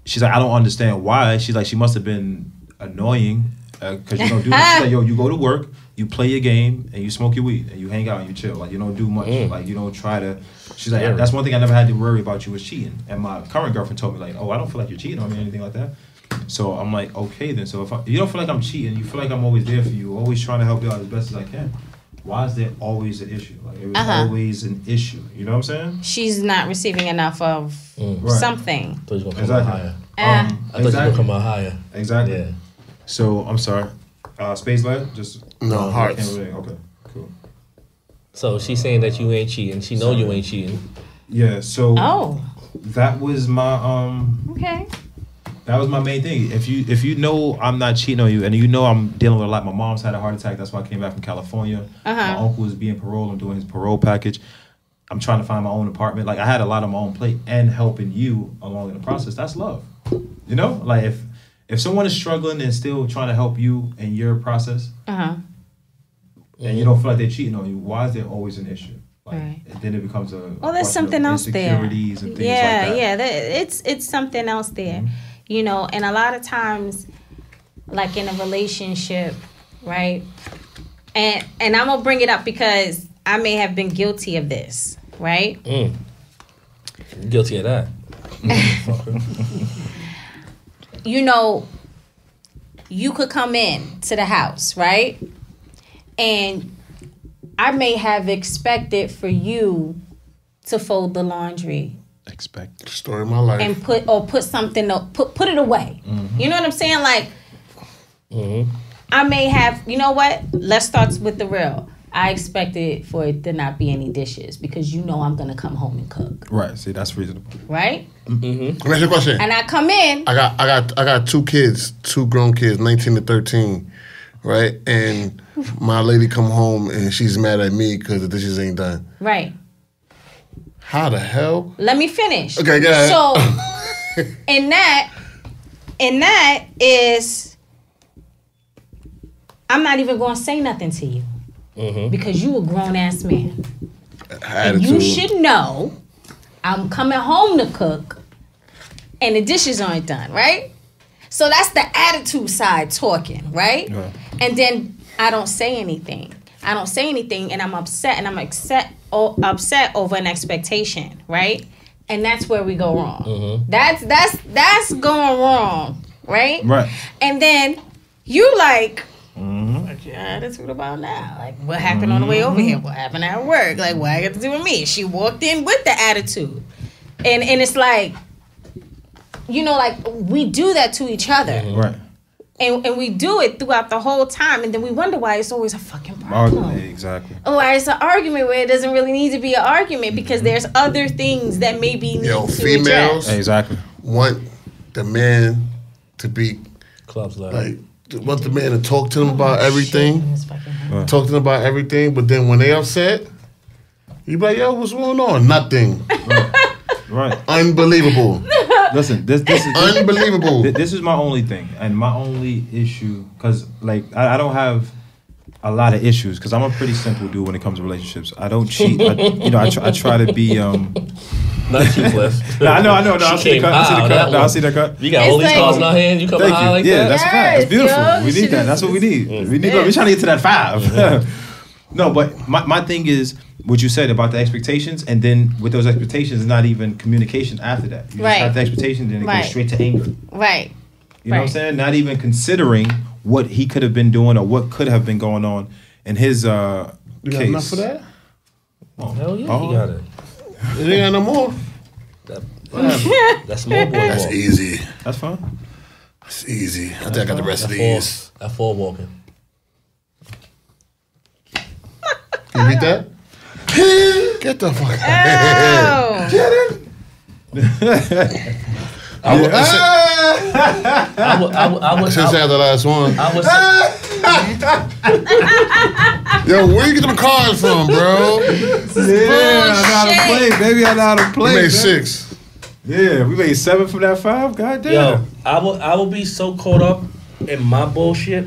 She's like, I don't understand why. She's like, she must have been annoying because you don't do. She's like, yo, you go to work, you play your game, and you smoke your weed, and you hang out and you chill. Like you don't do much. Mm. Like you don't try to. She's like, that's one thing I never had to worry about you was cheating. And my current girlfriend told me like, oh, I don't feel like you're cheating on me or anything like that. So I'm like, okay then. So if I, you don't feel like I'm cheating, you feel like I'm always there for you, always trying to help you out as best as I can. Why is there always an issue? Like it was Uh-huh. always an issue. You know what I'm saying? She's not receiving enough of Mm. Right. something. I thought you was gonna come Exactly. out higher. Uh, I thought you was exactly. gonna come out higher. Exactly. Yeah. So I'm sorry. Uh, space lad, just No, uh, hearts. can't really- Okay, cool. So she's saying that you ain't cheating. She know you ain't cheating. Yeah. So Oh, that was my um okay. That was my main thing. If you if you know I'm not cheating on you and you know I'm dealing with a lot. My mom's had a heart attack. That's why I came back from California. Uh-huh. My uncle is being paroled. I'm doing his parole package. I'm trying to find my own apartment. Like I had a lot on my own plate and helping you along in the process. That's love. You know, like if if someone is struggling and still trying to help you in your process, Uh huh. and you don't feel like they're cheating on you, why is there always an issue? Like, Right. and then it becomes a. Well, there's something else there. And things yeah, like that. Mm-hmm. yeah. that- It's it's something else there, you know. And a lot of times, like in a relationship, right? And and I'm gonna bring it up because I may have been guilty of this, right? Mm. Guilty of that. You know, you could come in to the house, right? And I may have expected for you to fold the laundry Expect. Story of my life. and put or put something up, put put it away. You know what I'm saying? Like Mhm. I may have, you know what? Let's start with the real. I expected for it to not be any dishes because you know I'm gonna come home and cook, Right. See, that's reasonable. right? Let me ask you a question. And I come in, I got I got I got two kids, two grown kids, nineteen to thirteen, right? And my lady come home and she's mad at me because the dishes ain't done. right? How the hell? Let me finish. Okay, go ahead. So, and that, and that is, I'm not even going to say nothing to you mm-hmm. because you a grown ass man. And you should know I'm coming home to cook and the dishes aren't done, right? So that's the attitude side talking, right? Right. And then I don't say anything. I don't say anything and I'm upset and I'm upset, o- upset over an expectation, right? And that's where we go wrong. Mm-hmm. That's that's that's going wrong, right? Right. And then you like, what's your attitude about now? Like, what happened on the way over here? What happened at work? Like, what I got to do with me? She walked in with the attitude, and and it's like, you know, like we do that to each other, Right. And and we do it throughout the whole time, and then we wonder why it's always a fucking problem. Argument. Exactly. Oh, why it's an argument where it doesn't really need to be an argument because mm-hmm. there's other things that maybe need Yo, to females- address. Exactly. want the man to be Clubs like, like want the man to talk to them about everything. Shit, it's fucking hot. Talk to them about everything, but then when they upset, you be like, yo, what's going on? Nothing. Right. Unbelievable. Listen, this this is Unbelievable. Th- this is my only thing and my only issue because like I, I don't have a lot of issues because i'm a pretty simple dude when it comes to relationships i don't cheat I, you know I, try, I try to be um not you, Cliff. no, i know i know no, i She see the cut i see high the cut no, i see the cut You got It's all these like- cars in our hand. You coming Thank high you. like yeah, that? that's a fact. It's beautiful. yo, we shit need that. is- That's what we need. We need. We're trying to get to that five. no, but my, my thing is what you said about the expectations, and then with those expectations, not even communication after that. You Right. just have the expectations, then it Right. goes straight to anger. Right. You know what I'm saying? Not even considering what he could have been doing or what could have been going on in his uh, You case. got enough for that? Hell yeah, Oh. you got it. You ain't got no more. That, that's small boy That's walk. easy. That's fine. That's easy. I think I got the rest of That four, these. that four walking. Can you beat that? Get the fuck out Oh. I would, I would, I would, I would, Since I I the last one. I would say, Yo, where you get them cards from, bro? Yeah, I know how to play, baby. I know how to We play. made man. six. Yeah, we made seven from that five. God damn. yo, I will, I will be so caught up in my bullshit.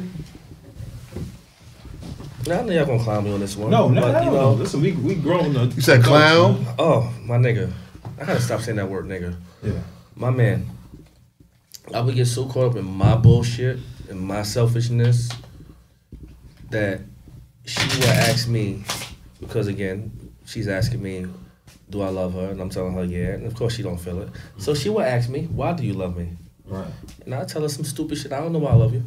Now I know y'all gonna clown me on this one. No, no, but, no, you no. know, Listen, we we grown. Uh, You said clown? Oh, my nigga. I gotta stop saying that word, nigga. Yeah. My man. I would get so caught up in my bullshit and my selfishness that she would ask me, because again, she's asking me, do I love her? And I'm telling her, yeah. And of course she don't feel it. So she would ask me, why do you love me? Right. And I tell her some stupid shit. I don't know why I love you.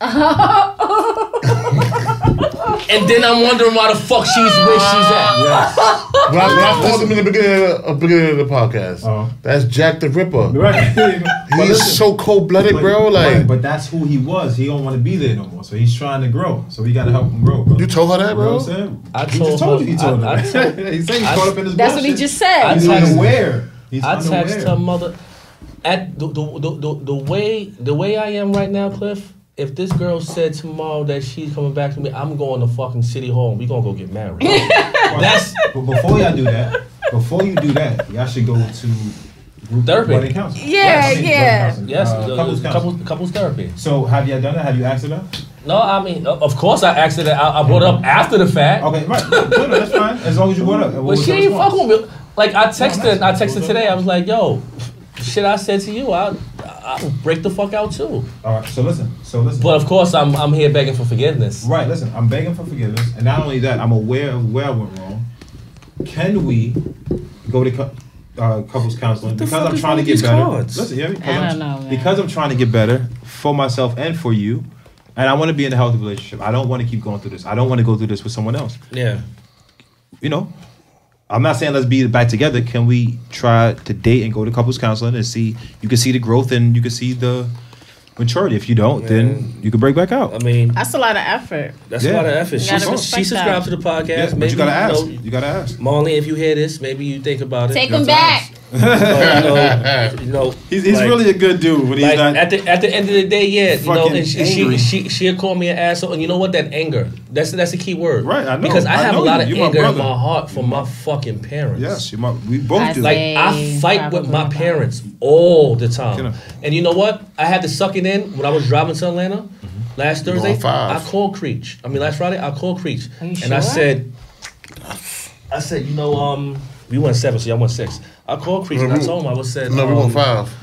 and then I'm wondering why the fuck she's where she's at. Yes. When I, when I called him in the beginning of the, uh, beginning of the podcast, Uh-huh. that's Jack the Ripper. Right. But He's listen, so cold blooded, but- bro. right, Like, but that's who he was. He don't want to be there no more. So he's trying to grow. So we got to help him grow. Bro. you told her that, You know bro? what I'm saying? I he told just told her- you he told I- I him. told- he said he's I- caught up in his That's what he just said. I He's text- unaware. He's I text unaware. her mother at the the, the, the the way the way I am right now, Cliff. If this girl said tomorrow that she's coming back to me, I'm going to fucking city hall. and We gonna go get married. That's But before y'all do that, before you do that, y'all should go to group Therapy. wedding counseling. Yeah, Yes, yeah. wedding counseling. yes, Uh, the- couples counseling. couples couples therapy. So have you done that? Have you asked her that? No, I mean, of course I asked her that. I, I brought it up after the fact, Okay, right. No, no, that's fine. As long as you brought it up. What but she ain't response? fucking with me. Like I texted, I nice. texted today. I was like, "Yo, shit, I said to you, I I'll break the fuck out too." All right. So listen. So listen. But of course, I'm I'm here begging for forgiveness. Right, listen, I'm begging for forgiveness, and not only that, I'm aware of where I went wrong. Can we go to cou- uh, couples counseling because I'm trying to get better? cards? Listen, yeah, because I I'm, don't know, man. because I'm trying to get better for myself and for you, and I want to be in a healthy relationship. I don't want to keep going through this. I don't want to go through this with someone else. Yeah. You know, I'm not saying let's be back together. Can we try to date and go to couples counseling and see? You can see the growth and you can see the maturity. If you don't, then you can break back out. I mean, That's a lot of effort. that's Yeah. a lot of effort. She, gotta she respect subscribes to the podcast. yeah, maybe, but you gotta ask. know, You gotta ask. Marley, if you hear this, maybe you think about it. Take You him have to back. But, you know, you know, He's, he's like- really a good dude, but he's like not. at the at the end of the day, yeah, you know, and she, she she she'll call me an asshole, and you know what? That anger, that's that's the key word, Right, I know. Because I I have a lot you. of You my anger in my heart for my fucking parents. yes, you might, we both I do. Like I fight with my parents all the Get time, 'em. and you know what? I had to suck it in when I was driving to Atlanta Mm-hmm. last Thursday. I called Creech. I mean, last Friday I called Creech, Are you and I said, I said, you know, um, we went seven, so y'all went six. I called Creech and I told him I was said, No, we um, want five.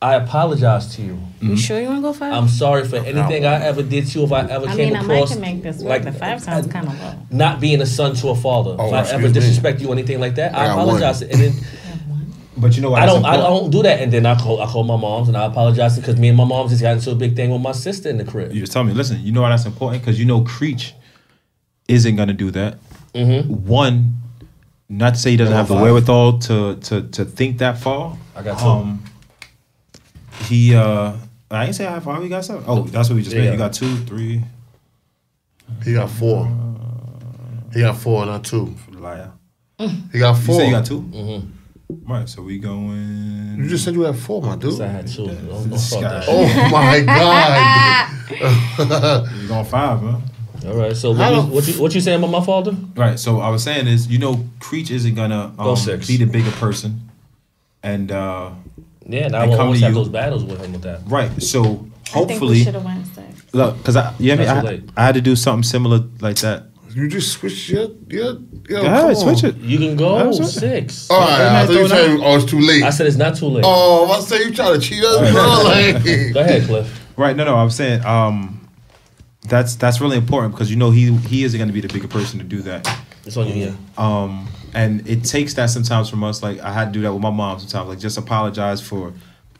I apologize to you. You sure you want to go 5 I'm sorry for anything I ever did to you. If I ever I came mean, I might across can make this work. like the five sounds kind of low. not being a son to a father. Oh, if I ever excuse me. disrespect you or anything like that, I, I got apologize. And then but you know what? I don't, I don't do that. And then I call, I call my mom's and I apologize because me and my moms just got into a big thing with my sister in the crib. You just tell me. Listen, you know why that's important? Because you know Creech isn't gonna do that. Mm-hmm. One, not to say he doesn't have the five. wherewithal to to to think that far. I got two. Um, he uh, I ain't say I have five. We got seven. Oh, that's what we just Yeah. made. You got two, three. He got four. He got four, not two. Liar. He got You four. say you got 2 Mm-hmm. Right. So we going. You just said you had four, my dude. I had two. Don't, don't This fuck guy. that. Oh my god. You going five, man? All right. So what you, what you what you saying about my father? Right. So I was saying is, you know, Creech isn't gonna Go um, six. be the bigger person, and uh Yeah, and I They will come always have you. those battles with him with that. right. So I think we hopefully, should have went six. look, because I, yeah, I, mean, I. I had to do something similar like that. You just switch your your yo, Go ahead, switch it. You can go That's right. six. All right, I Go thought you ahead, throw it saying oh it's too late. I said it's not too late. Oh, I say you trying to cheat us, bro. Like, Go ahead, Cliff. Right. No, no. I'm saying um, that's that's really important because you know he he isn't going to be the bigger person to do that. It's on you. Yeah. Um, and it takes that sometimes from us. Like I had to do that with my mom sometimes. Like just apologize for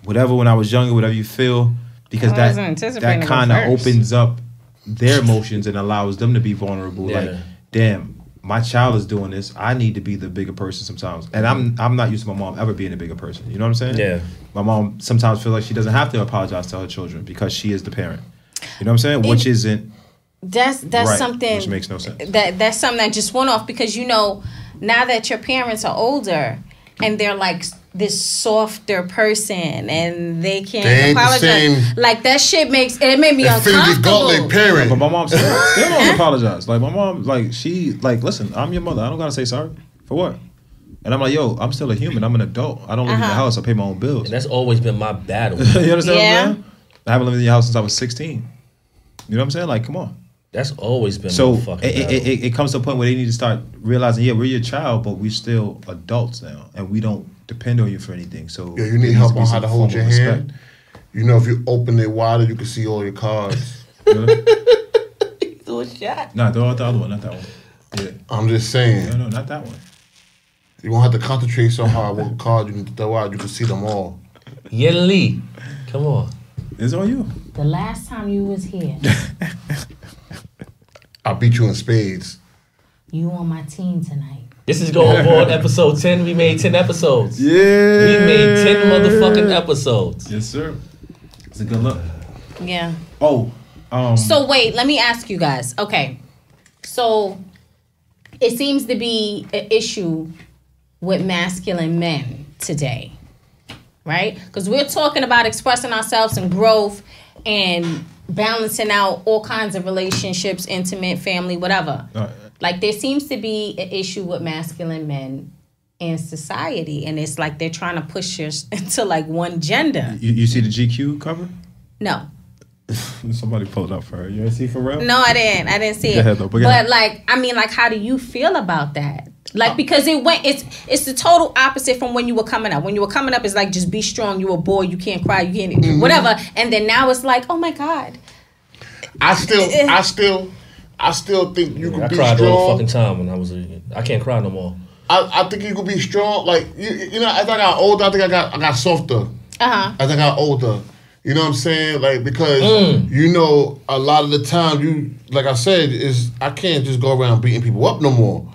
whatever when I was younger, whatever you feel, because I that that kind of opens up their emotions and allows them to be vulnerable. Yeah. Like, damn, my child is doing this. I need to be the bigger person sometimes. And I'm I'm not used to my mom ever being a bigger person. You know what I'm saying? Yeah. My mom sometimes feels like she doesn't have to apologize to her children because she is the parent. You know what I'm saying? Which isn't That's that's Right, something which makes no sense. That that's something that just went off because you know now that your parents are older and they're like this softer person and they can't They ain't the apologize. same- Like that shit makes it made me Infinity Gauntlet uncomfortable. parent. But my mom still, still don't apologize. Like my mom, like she, like listen, I'm your mother. I don't gotta say sorry for what. And I'm like, yo, I'm still a human. I'm an adult. I don't live in the Uh-huh. house. I pay my own bills. And that's always been my battle. you understand Yeah. what I'm saying? I haven't lived in your house since I was 16. You know what I'm saying? Like, come on. That's always been So my it, fucking it, battle. it, it comes to a point where they need to start realizing, yeah, we're your child, but we're still adults now, and we don't depend on you for anything. So Yeah, you need help on how to hold form your of hand. You know, if you open it wider, you can see all your cards. respect. Do a shot. no, throw out the other one, not that one. Yeah, I'm just saying. no, no, not that one. You won't have to concentrate so hard what card you need to throw out. You can see them all. Yen Lee. Come on. It's on you. The last time you was here, I beat you in spades. you on my team tonight. This is going on episode 10. We made 10 episodes. Yeah, We made 10 motherfucking episodes. Yes, sir. It's a good look. Yeah. Oh, um, So wait, let me ask you guys. Okay, so it seems to be an issue with masculine men today, right? Because we're talking about expressing ourselves and growth and balancing out all kinds of relationships, intimate, family, whatever. uh, Like there seems to be an issue with masculine men in society, and it's like they're trying to push us into like one gender. you, you see the GQ cover? No, Somebody pulled up for her. You see for real? No, I didn't. I didn't see it. ahead, though, but but like, I mean, like, how do you feel about that? Like, Uh, because it went. It's it's the total opposite from when you were coming up. When you were coming up, it's like just be strong. You a boy. You can't cry. You can't Mm-hmm. whatever. And then now it's like, oh my god. I still, I still, I still think you I can be cried all the strong. fucking time when I was a. I can't cry no more. I, I think you could be strong. Like you, you know, as I got older, I think I got, I got softer. Uh huh. as I got older. You know what I'm saying? Like because Mm. you know a lot of the time you like I said is I can't just go around beating people up no more.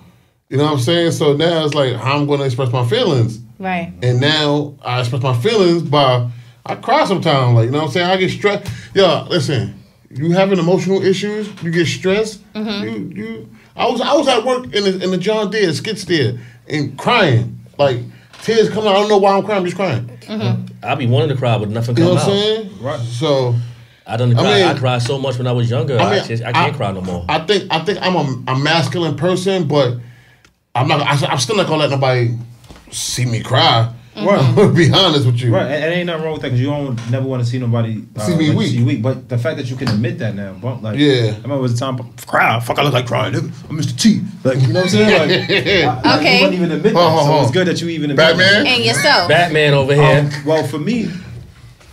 You know what I'm saying? So now it's like how I'm going to express my feelings, Right. and now I express my feelings by I cry sometimes. Like you know what I'm saying. I get stressed. Yeah, listen. You having emotional issues? You get stressed. Mm-hmm. You you. I was I was at work in the in the John Deere the skid steer and crying like tears coming. out. I don't know why I'm crying. I'm just crying. I be wanting to cry, but nothing comes out. You know what I'm out. saying? Right. So I done cry. I, mean- I cried so much when I was younger. I, mean, just, I can't cry no more. I think I think I'm a, a masculine person, but I'm not. I, I'm still not gonna let nobody see me cry. Right. Be honest with you. Right, and, and ain't nothing wrong with that because you don't never want to see nobody uh, See me like, weak. See weak. But the fact that you can admit that now, bro, like, Yeah. I remember it was a time, cry, fuck, I look like crying, nigga. I'm Mr. T. Like, you know what I'm saying? Like, I- like, Okay. You wouldn't even admit that, Ho, ho, so ho. it's good that you even admit Batman? And yourself. Batman over here. Um, well, for me,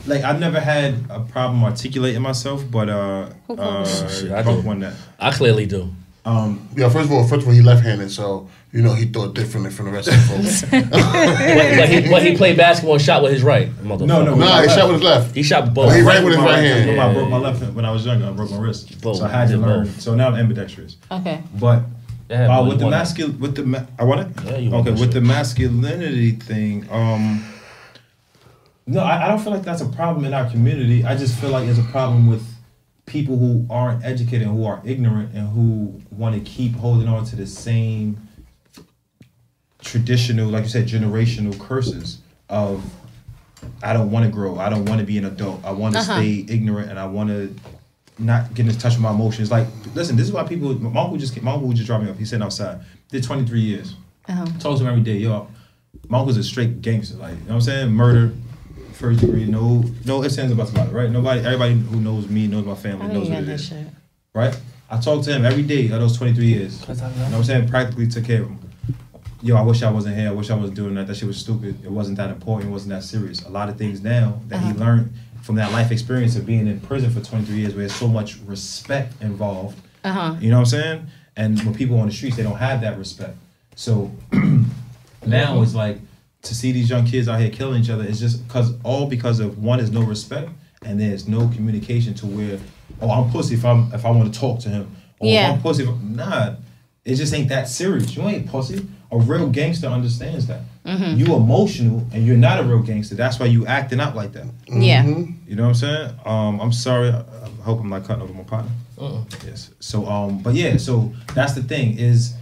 like I've never had a problem articulating myself, but uh, uh Shit, I Punk do. won that. I clearly do. Um, Yeah, first of all, first of all, he left-handed, so you know he thought differently from the rest of the folks. But, but he, but he played basketball and shot with his right. Motherfucker. No, no. nah, he shot with his left. He shot with both. He ran with his my right hand. hand. I broke my left hand when I was younger. I broke my wrist, Both. so I had to learn. both. So now I'm ambidextrous. Okay. But Yeah, uh, with the masculine, with the ma- I want it. Yeah, you won okay, that with shit. the masculinity thing. Um, no, I, I don't feel like that's a problem in our community. I just feel like it's a problem with people who aren't educated, and who are ignorant, and who want to keep holding on to the same traditional, like you said, generational curses of I don't want to grow. I don't want to be an adult. I want to Uh-huh. stay ignorant, and I want to not get in touch with my emotions. Like, listen, this is why people. My uncle just came, my uncle just dropped me off. He's sitting outside. Did 23 years. Uh-huh. To him every day. Yo, my uncle's a straight gangster. Like, you know what I'm saying? Murder, first degree. No, no ifs ands about somebody, Right? Nobody. Everybody who knows me knows my family I know knows you what got it that is. shit. Right? I talk to him every day of those 23 years. You know what I'm saying? Practically took care of him. Yo, I wish I wasn't here. I wish I was doing that. That shit was stupid. It wasn't that important. It wasn't that serious. A lot of things now that he Uh-huh. learned from that life experience of being in prison for 23 years, where there's so much respect involved. Uh huh. You know what I'm saying? And when people on the streets, they don't have that respect. So now it's like to see these young kids out here killing each other. is just because all because of one is no respect and there's no communication to where oh I'm pussy if I'm if I want to talk to him. Or Yeah. I'm pussy. If, nah, it just ain't that serious. You ain't pussy. A real gangster understands that. You emotional and you're not a real gangster. That's why you acting out like that. Yeah. You know what I'm saying? Um, I'm sorry. I, I hope I'm not cutting over my partner. Yes. So, um, but yeah. So that's the thing is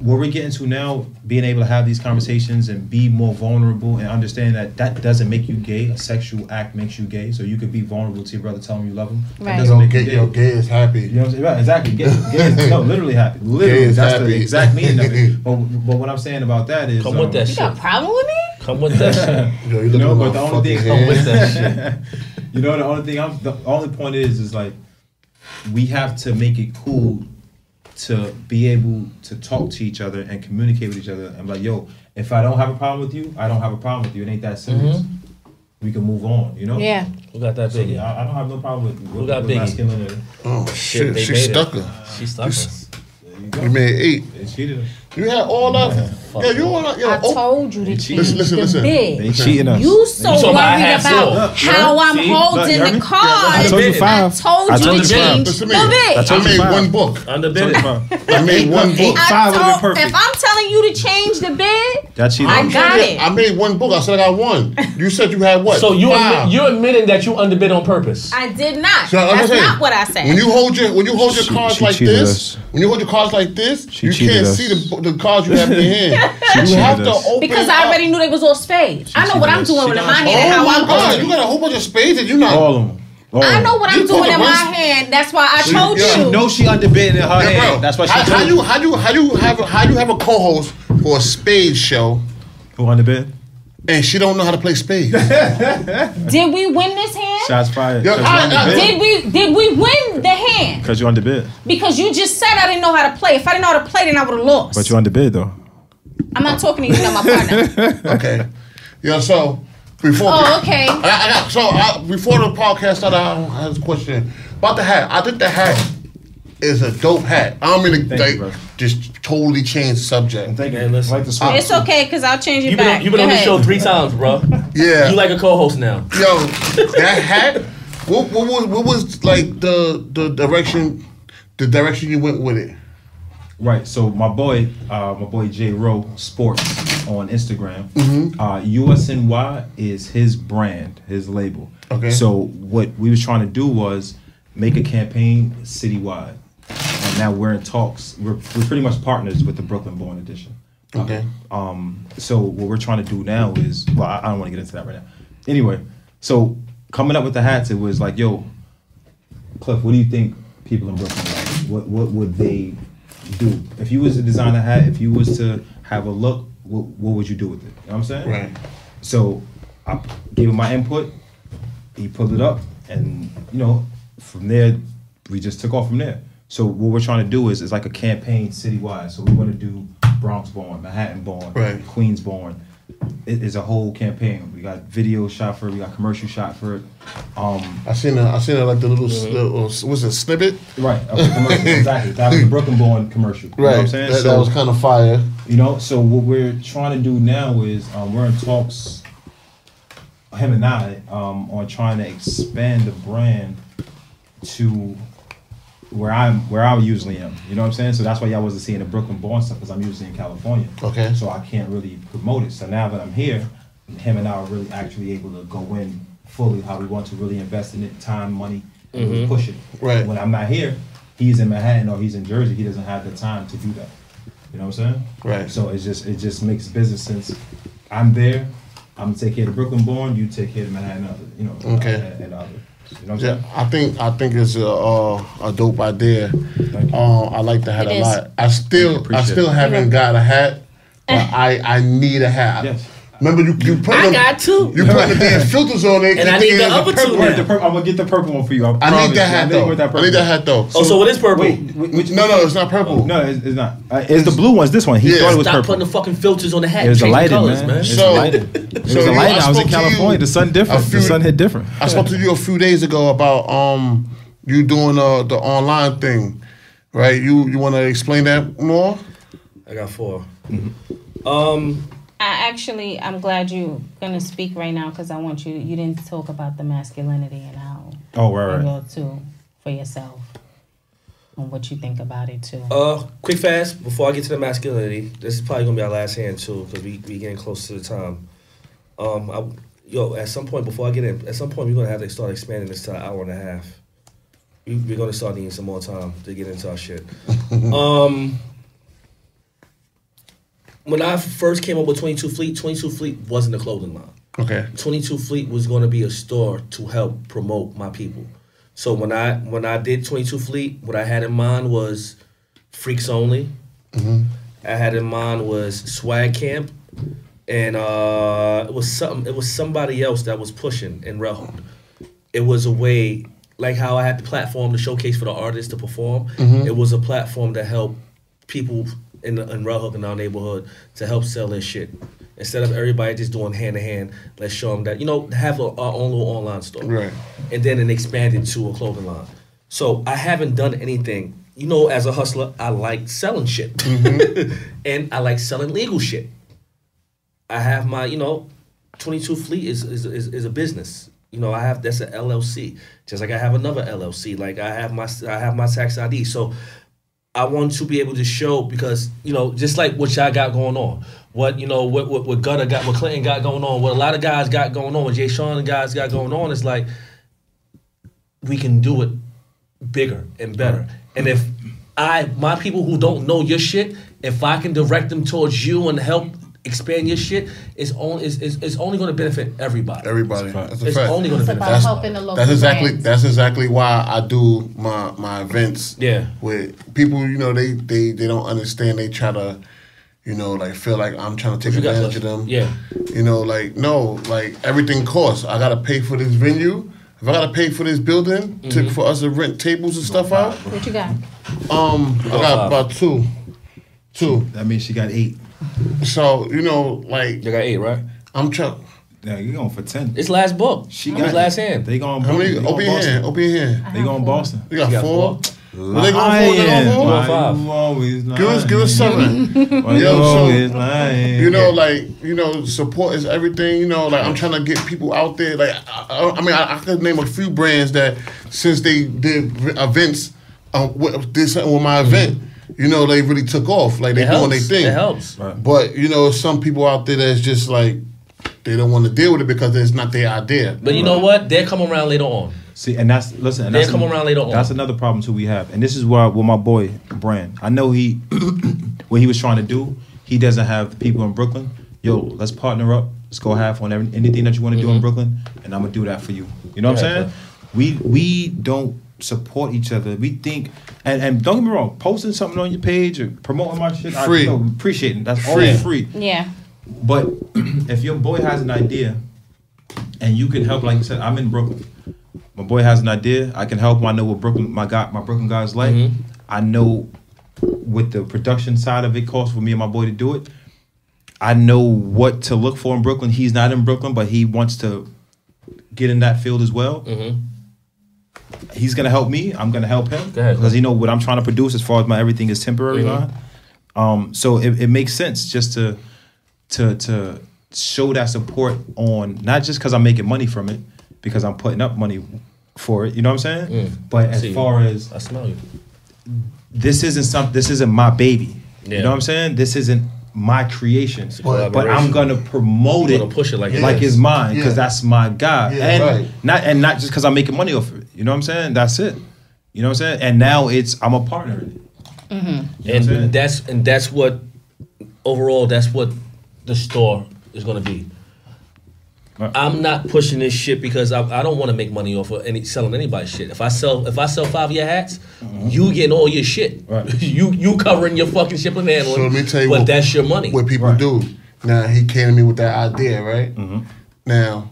where we're getting to now, being able to have these conversations and be more vulnerable and understand that that doesn't make you gay. A sexual act makes you gay. So you could be vulnerable to your brother, tell him you love him. That Right. doesn't Yo, make you gay, gay. yo, gay is happy. You know what I'm saying? Right, exactly. Gay, gay is, no, literally happy. Literally, is that's happy. the exact meaning of it. But, but what I'm saying about that is, Come um, with that You got a problem with me? Come with that shit. Yo, you You know, but the only thing, Come with that shit. you know, the only thing I'm, the only point is, is like, we have to make it cool to be able to talk to each other and communicate with each other. And like, yo, if I don't have a problem with you, I don't have a problem with you. It ain't that serious. Mm-hmm. We can move on. You know. Yeah. Who got that So, yeah, I, I don't have no problem with, with, Who got with Biggie? masculinity. Oh Shit, shit, they she made it. stuck her. She stuck us. There you go. You made eight. They cheated us. You had all of Fuck Yo, you want yo, I oh, told you to change Listen, listen, the listen. bid. They cheating us. You so talking worried about I have about still. how I'm see? Holding the me? card. I told you I five. told I you told to you change five. listen the to me. bid. I made one book. Under bidding. I made one book. I Five would've been perfect. if I'm telling you to change the bid, That cheated. I us. got it. I made one book. I said I got one. You said you had what? So you Five. admit, you're admitting that you underbid on purpose. I did not. So, like I That's said, not what I said. When you hold your when you hold your She- cards she like cheated this, us. when you hold your cards like this, She you cheated can't us. see the the cards you have in your hand. you cheated have to us. open because up. I already knew they was all spades. I know what I'm doing with oh in my done- hand and Oh how my I'm God! holding. You got a whole bunch of spades and you're not. All of them. All I know what You I'm doing in my hand. That's why I told yeah. you. She knows she underbid in her Yeah, hand. bro. That's why she how, how told you how you how you have a, how do you have a co-host for a spade show Who underbid? and she don't know how to play spades? Did we win this hand? Shots fired. Yo, Because I- I- Did we did we win the hand? Because you underbid. Because you just said I didn't know how to play. If I didn't know how to play, then I would have lost. But you underbid though. I'm not talking to you, you're not my partner. okay. Yeah. So before. Oh, okay. I, I got, so I, before the podcast started, I had this question about the hat. I think the hat is a dope hat. I don't mean to Thank like, brother. just totally change the subject. Thank Man, listen. like the. It's okay, because I'll change it You've been, back. on, you've been Go on this ahead. show three times, bro. Yeah. You like a co-host now. Yo, that hat. What, what was what was like the the direction the direction you went with it? Right. So my boy, uh, my boy J Rowe Sports, on Instagram. Mm-hmm. Uh, USNY is his brand, his label. Okay. So what we was trying to do was make a campaign citywide, and now we're in talks. We're, we're pretty much partners with the Brooklyn Born Edition. Okay. Um, so what we're trying to do now is, well, I, I don't want to get into that right now. Anyway, so coming up with the hats, it was like, yo, Cliff, what do you think people in Brooklyn like? What what would they do if you was to design a hat? If you was to have a look, what, what would you do with it? You know what I'm saying? Right. So I gave him my input. He pulled it up, and you know, from there, we just took off from there. So what we're trying to do is is like a campaign citywide. So we want to do Bronx born, Manhattan born, Right. Queens born. It is a whole campaign. We got video shot for it. We got commercial shot for it. Um, I seen it. I seen it like the little, little what's it snippet? right, of the commercial, exactly. That was the Brooklyn born commercial. You know Right. what I'm saying? That, So- that was kind of fire. you know, so what we're trying to do now is um, we're in talks, him and I, um, on trying to expand the brand to where I'm where I usually am. You know what I'm saying? So that's why y'all wasn't seeing the Brooklyn born stuff because I'm usually in California. Okay. So I can't really promote it. So now that I'm here, him and I are really actually able to go in fully how we want to really invest in it, time, money, and really mm-hmm. push it. Right. When I'm not here, he's in Manhattan or he's in Jersey. He doesn't have the time to do that. You know what I'm saying? Right. So it just it just makes business sense. I'm there. I'm gonna take care of the Brooklyn born. You take care of Manhattan other. You know. Okay. And, and other. You know I'm Yeah. I think I think it's a uh, a dope idea. Thank. Um, I like the hat It a is. lot. I still I Appreciate still it. haven't got a hat, but I I need a hat. Yes. Remember you you put I them, got two. you put the damn filters on it, And I keep need it the as a other two purple. now. The pur- I'm gonna get the purple one for you. I, I need that hat though. that I need that hat though. Oh, so what is purple? Wait, which, no, no, it's not purple. No, it's, it's not. Uh, it's the blue one's this one. He Yeah. thought it was Stop purple. putting the fucking filters on the hat. It was a the lighting, colors, man. man. It was So- a lighting. It was so a lighting. I I was in California. The sun different. few- the sun hit different. I spoke to you a few days ago about um you doing uh, the online thing, right? You you want to explain that more? I got 4 Mm-hmm. Um, I actually, I'm glad you're gonna speak right now because I want you. You didn't talk about the masculinity and how Oh, right, you right. go to for yourself and what you think about it too. uh, quick fast before I get to the masculinity. This is probably gonna be our last hand too, because we we getting close to the time. Um, I, yo, at some point before I get in, at some point we're gonna have to start expanding this to an hour and a half. We, we're gonna start needing some more time to get into our shit. um, when I first came up with 22 Fleet, 22 Fleet wasn't a clothing line. Okay. 22 Fleet was going to be a store to help promote my people. So when I when I did 22 Fleet, what I had in mind was freaks only. I had in mind was swag camp, and uh, it was something. It was somebody else that was pushing in Rehoboth. It was a way, like how I had the platform to showcase for the artists to perform. It was a platform to help people in the, in Hook in our neighborhood to help sell their shit. Instead of everybody just doing hand to hand, let's show them that you know have a, our own little online store Right. and then it expanded to a clothing line. So I haven't done anything. You know, as a hustler, I like selling shit, mm-hmm. and I like selling legal shit. I have my, you know, Twenty Two Fleet is, is is is a business. You know, I have that's an LLC, just like I have another LLC. Like I have my I have my tax ID. So I want to be able to show because you know, just like what y'all got going on, what you know, what what, what Gutter got, what Clinton got going on, what a lot of guys got going on, what Jay Sean and guys got going on, is like we can do it bigger and better. And if I my people who don't know your shit, if I can direct them towards you and help expand your shit, it's only it's, it's, it's only going to benefit everybody. Everybody. That's a It's fact. only going to benefit. about That's, helping the local that's exactly brands. that's exactly why I do my my events. Yeah. With people, you know, they they they don't understand. They try to, you know, like feel like I'm trying to take advantage of them. Yeah. You know, like no, like everything costs. I gotta pay for this venue. If I gotta pay for this building Mm-hmm. to for us to rent tables and stuff out, What you got? um, I got about two, two. That means she got eight. So you know, like You got eight, right? I'm trying. Yeah, you going for ten. It's last book. She How got was last hand. They going. How many? They Open going your Boston. hand. Open your hand. They going Boston. You got You got four. four? Well, they going four. They Lying. going four. Why Five. you always Give us, give us lying? seven. Why you Yo, so- always lying? You know, like you know, support is everything. You know, like I'm trying to get people out there. Like I, I- I mean, I, I could name a few brands that since they did events, uh, with- did something with my event. You know, they really took off. Like they It doing their helps. thing. It helps. Right. But you know, some people out there that's just like they don't want to deal with it because it's not their idea. But you know what? They'll come around later on. See, and that's listen. And They'll that's come around later on. That's another problem too we have, and this is why with my boy Brand. I know he, what he was trying to do. He doesn't have the people in Brooklyn. Yo, let's partner up. Let's go half on every, anything that you want to do in Brooklyn, and I'm gonna do that for you. You know what Mm-hmm. Yeah, I'm saying? We we don't support each other. We think, and, and don't get me wrong, posting something on your page or promoting my shit, Free. I you know, appreciate it. That's Free. all free. Yeah. But if your boy has an idea and you can help, like you said, I'm in Brooklyn. My boy has an idea. I can help him. I know what Brooklyn, my guy, my Brooklyn guys like. Mhm. I know what the production side of it costs for me and my boy to do it. I know what to look for in Brooklyn. He's not in Brooklyn, but he wants to get in that field as well. Mm-hmm. He's gonna help me. I'm gonna help him because you know what I'm trying to produce as far as my everything is temporary Mhm. line. Um, so it, it makes sense just to to to show that support on not just because I'm making money from it, because I'm putting up money for it. You know what I'm saying? Mm. But as See. far as I smell you. this isn't some, this isn't my baby. Yeah. You know what I'm saying? This isn't my creation. a But, I'm gonna promote You're it gonna push it like it like it's mine because Yeah. that's my guy. Yeah, and right. not and not just because I'm making money off of it. You know what I'm saying? That's it. You know what I'm saying? And now it's I'm a partner in it. You know and that's and that's what overall that's what the store is going to be. Right. I'm not pushing this shit because I, I don't want to make money off of any selling anybody's shit. If I sell if I sell five of your hats, you getting all your shit. Mm-hmm. Right. you you covering your fucking shipping and handling. So let me tell you but what- that's your money. what people Right. do. Now he came to me with that idea, right? Mm-hmm. Now,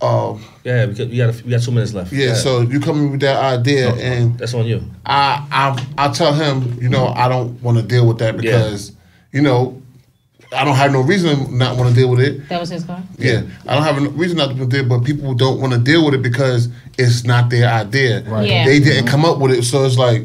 um, yeah, because we got a, we got two minutes left. yeah. Go ahead. So you come to with that idea, and that's on you. I I I tell him, you know, I don't want to deal with that because, you know, I don't have no reason to not want to deal with it. That was his car. Yeah, I don't have a reason not to deal, but people don't want to deal with it because it's not their idea. Right. Yeah. They didn't come up with it, so it's like,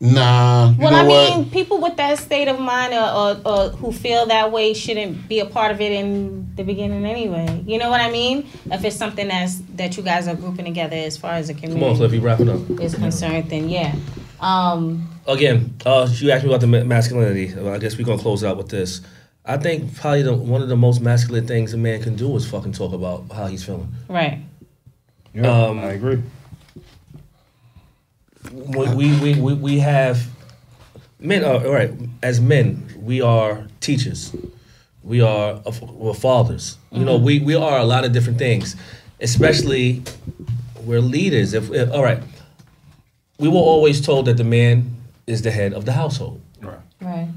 nah. You Well, know I what? mean, people with that state of mind or, or, or who feel that way shouldn't be a part of it in the beginning anyway. You know what I mean? If it's something that's that you guys are grouping together as far as the Come on, community Cliffy, wrap it up. is concerned, then yeah. Um, Again, uh, you asked me about the masculinity. I guess we're gonna close out with this. I think probably the, one of the most masculine things a man can do is fucking talk about how he's feeling. right. Yeah, Um, I agree. We we, we, we, we have men are all right as men we are teachers we are we're fathers you know mm-hmm. we, we are a lot of different things especially we're leaders if, if all right we were always told that the man is the head of the household Right. Right.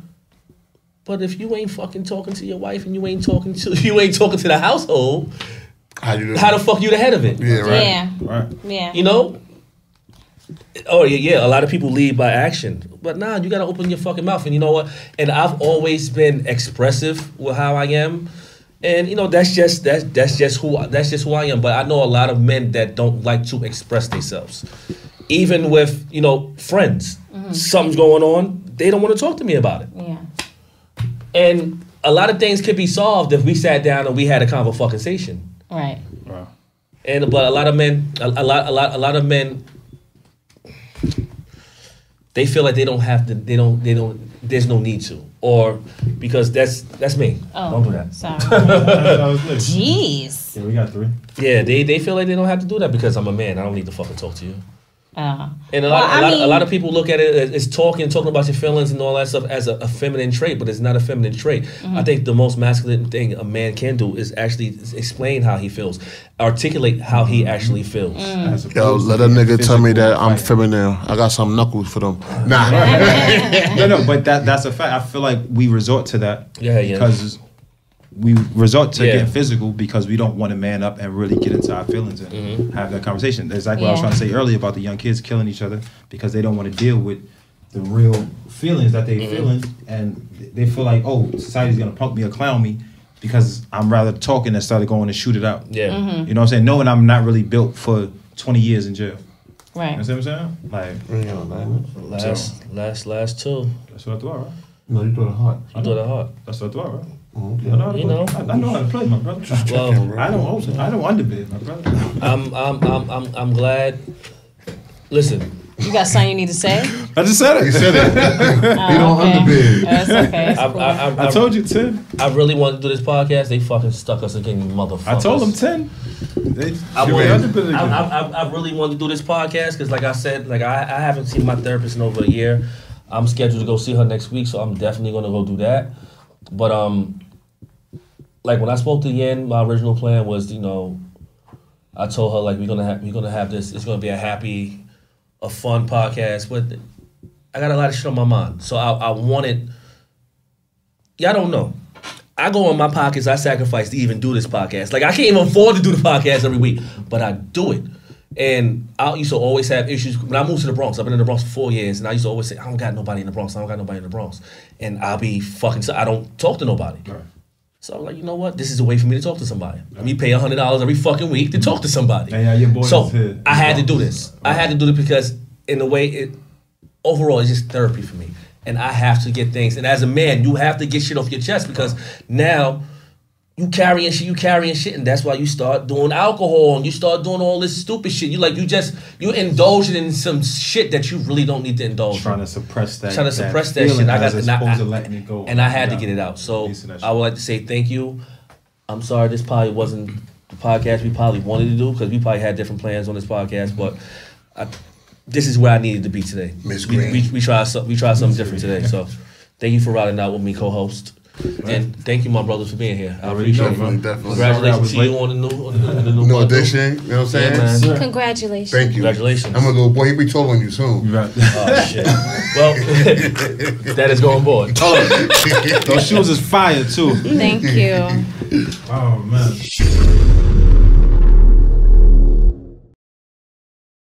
but if you ain't fucking talking to your wife and you ain't talking to you ain't talking to the household How you how the fuck you the head of it Yeah, right. Yeah. Right. Yeah. You know? Oh yeah, yeah. A lot of people lead by action, but nah, you gotta open your fucking mouth. And you know what? And I've always been expressive with how I am, and you know that's just that's that's just who that's just who I am. But I know a lot of men that don't like to express themselves, even with you know friends. Mm-hmm. Something's going on, they don't want to talk to me about it. Yeah. And a lot of things could be solved if we sat down and we had a conversation. Right. Right. And but a lot of men, a, a lot, a lot, a lot of men, they feel like they don't have to. They don't. They don't. There's no need to, or because that's that's me. Oh. Don't do that. Sorry. That was lit. Jeez. Yeah, we got three. Yeah, they they feel like they don't have to do that because I'm a man. I don't need to fucking talk to you. Uh, And a Well, lot, I a, lot a lot of people look at it as, as talking, talking about your feelings and all that stuff as a, a feminine trait, but it's not a feminine trait. Mm-hmm. I think the most masculine thing a man can do is actually explain how he feels, articulate how he actually feels. Mm. Yo, let a nigga tell me that I'm fighting. feminine. I got some knuckles for them. Nah. no, no, but that that's a fact. I feel like we resort to that Yeah, yeah. because we resort to Yeah. getting physical because we don't want to man up and really get into our feelings and Mm-hmm. have that conversation. That's like what I was trying to say earlier about the young kids killing each other because they don't want to deal with the real feelings that they Mm-hmm. feeling and they feel like, oh, society's gonna punk me or clown me because I'm rather talking instead of going to shoot it out. Yeah. Mm-hmm. You know what I'm saying? Knowing I'm not really built for 20 years in jail. Right. You right. know what I'm saying? Like, Last, last, last two. that's what I thought, right? No, you doing hot. I thought it hard. That's what I thought, right? Okay. I know, how to You play. know. I, I know how to play, my brother. Well, I don't also, I don't underbid, my brother. I'm, I'm, I'm, I'm, I'm glad. Listen, you got something you need to say? I just said it. You said it. he don't okay. underbid. That's okay. It's I, cool. I, I, I told you ten. I really wanted to do this podcast. They fucking stuck us again, you motherfuckers. I told them ten. They, I, they wanted- underbid again. I, I, I- I really wanted to do this podcast because, like I said, like I, I haven't seen my therapist in over a year. I'm scheduled to go see her next week, so I'm definitely gonna go do that. But um, like when I spoke to Yen, my original plan was, you know, I told her like we're gonna have we're gonna have this. It's gonna be a happy, a fun podcast, but I got a lot of shit on my mind, so I, I wanted. Y'all don't know. I go in my pockets. I sacrifice to even do this podcast. Like I can't even afford to do the podcast every week, but I do it. And I used to always have issues when I moved to the Bronx. I've been in the Bronx for four years, and I used to always say, "I don't got nobody in the Bronx. I don't got nobody in the Bronx," and I'll be fucking. I don't talk to nobody. So I'm like, you know what? This is a way for me to talk to somebody. Let me pay hundred dollars every fucking week to talk to somebody. Yeah, uh, yeah, your boy so. I had to do this. I had to do it because, in a way, it overall it's just therapy for me, and I have to get things. And as a man, you have to get shit off your chest because now you carrying shit, you carrying shit, and that's why you start doing alcohol and you start doing all this stupid shit. You like you just you indulging in some shit that you really don't need to indulge. in trying to suppress that. Trying to suppress that feeling shit. I got as and I, opposed to I- letting it go. and I had to get it out. So I would like to say thank you. I'm sorry this probably wasn't the podcast we probably wanted to do because we probably had different plans on this podcast, but I, this is where I needed to be today. Miss we, Green. we, we tried some, we tried something different today. So thank you for riding out with me, co-host, and thank you, my brothers, for being here. I appreciate know, it. Definitely, bro. definitely. Sorry I Congratulations was to you on the new on the, on the new No bundle. addition. You know what I'm saying? Yeah, man. Congratulations. Thank you. Congratulations. I'm gonna go. Boy, he be taller than you soon. Right. Oh shit. well, that is going board. Those shoes is fire too. Thank you. Oh man.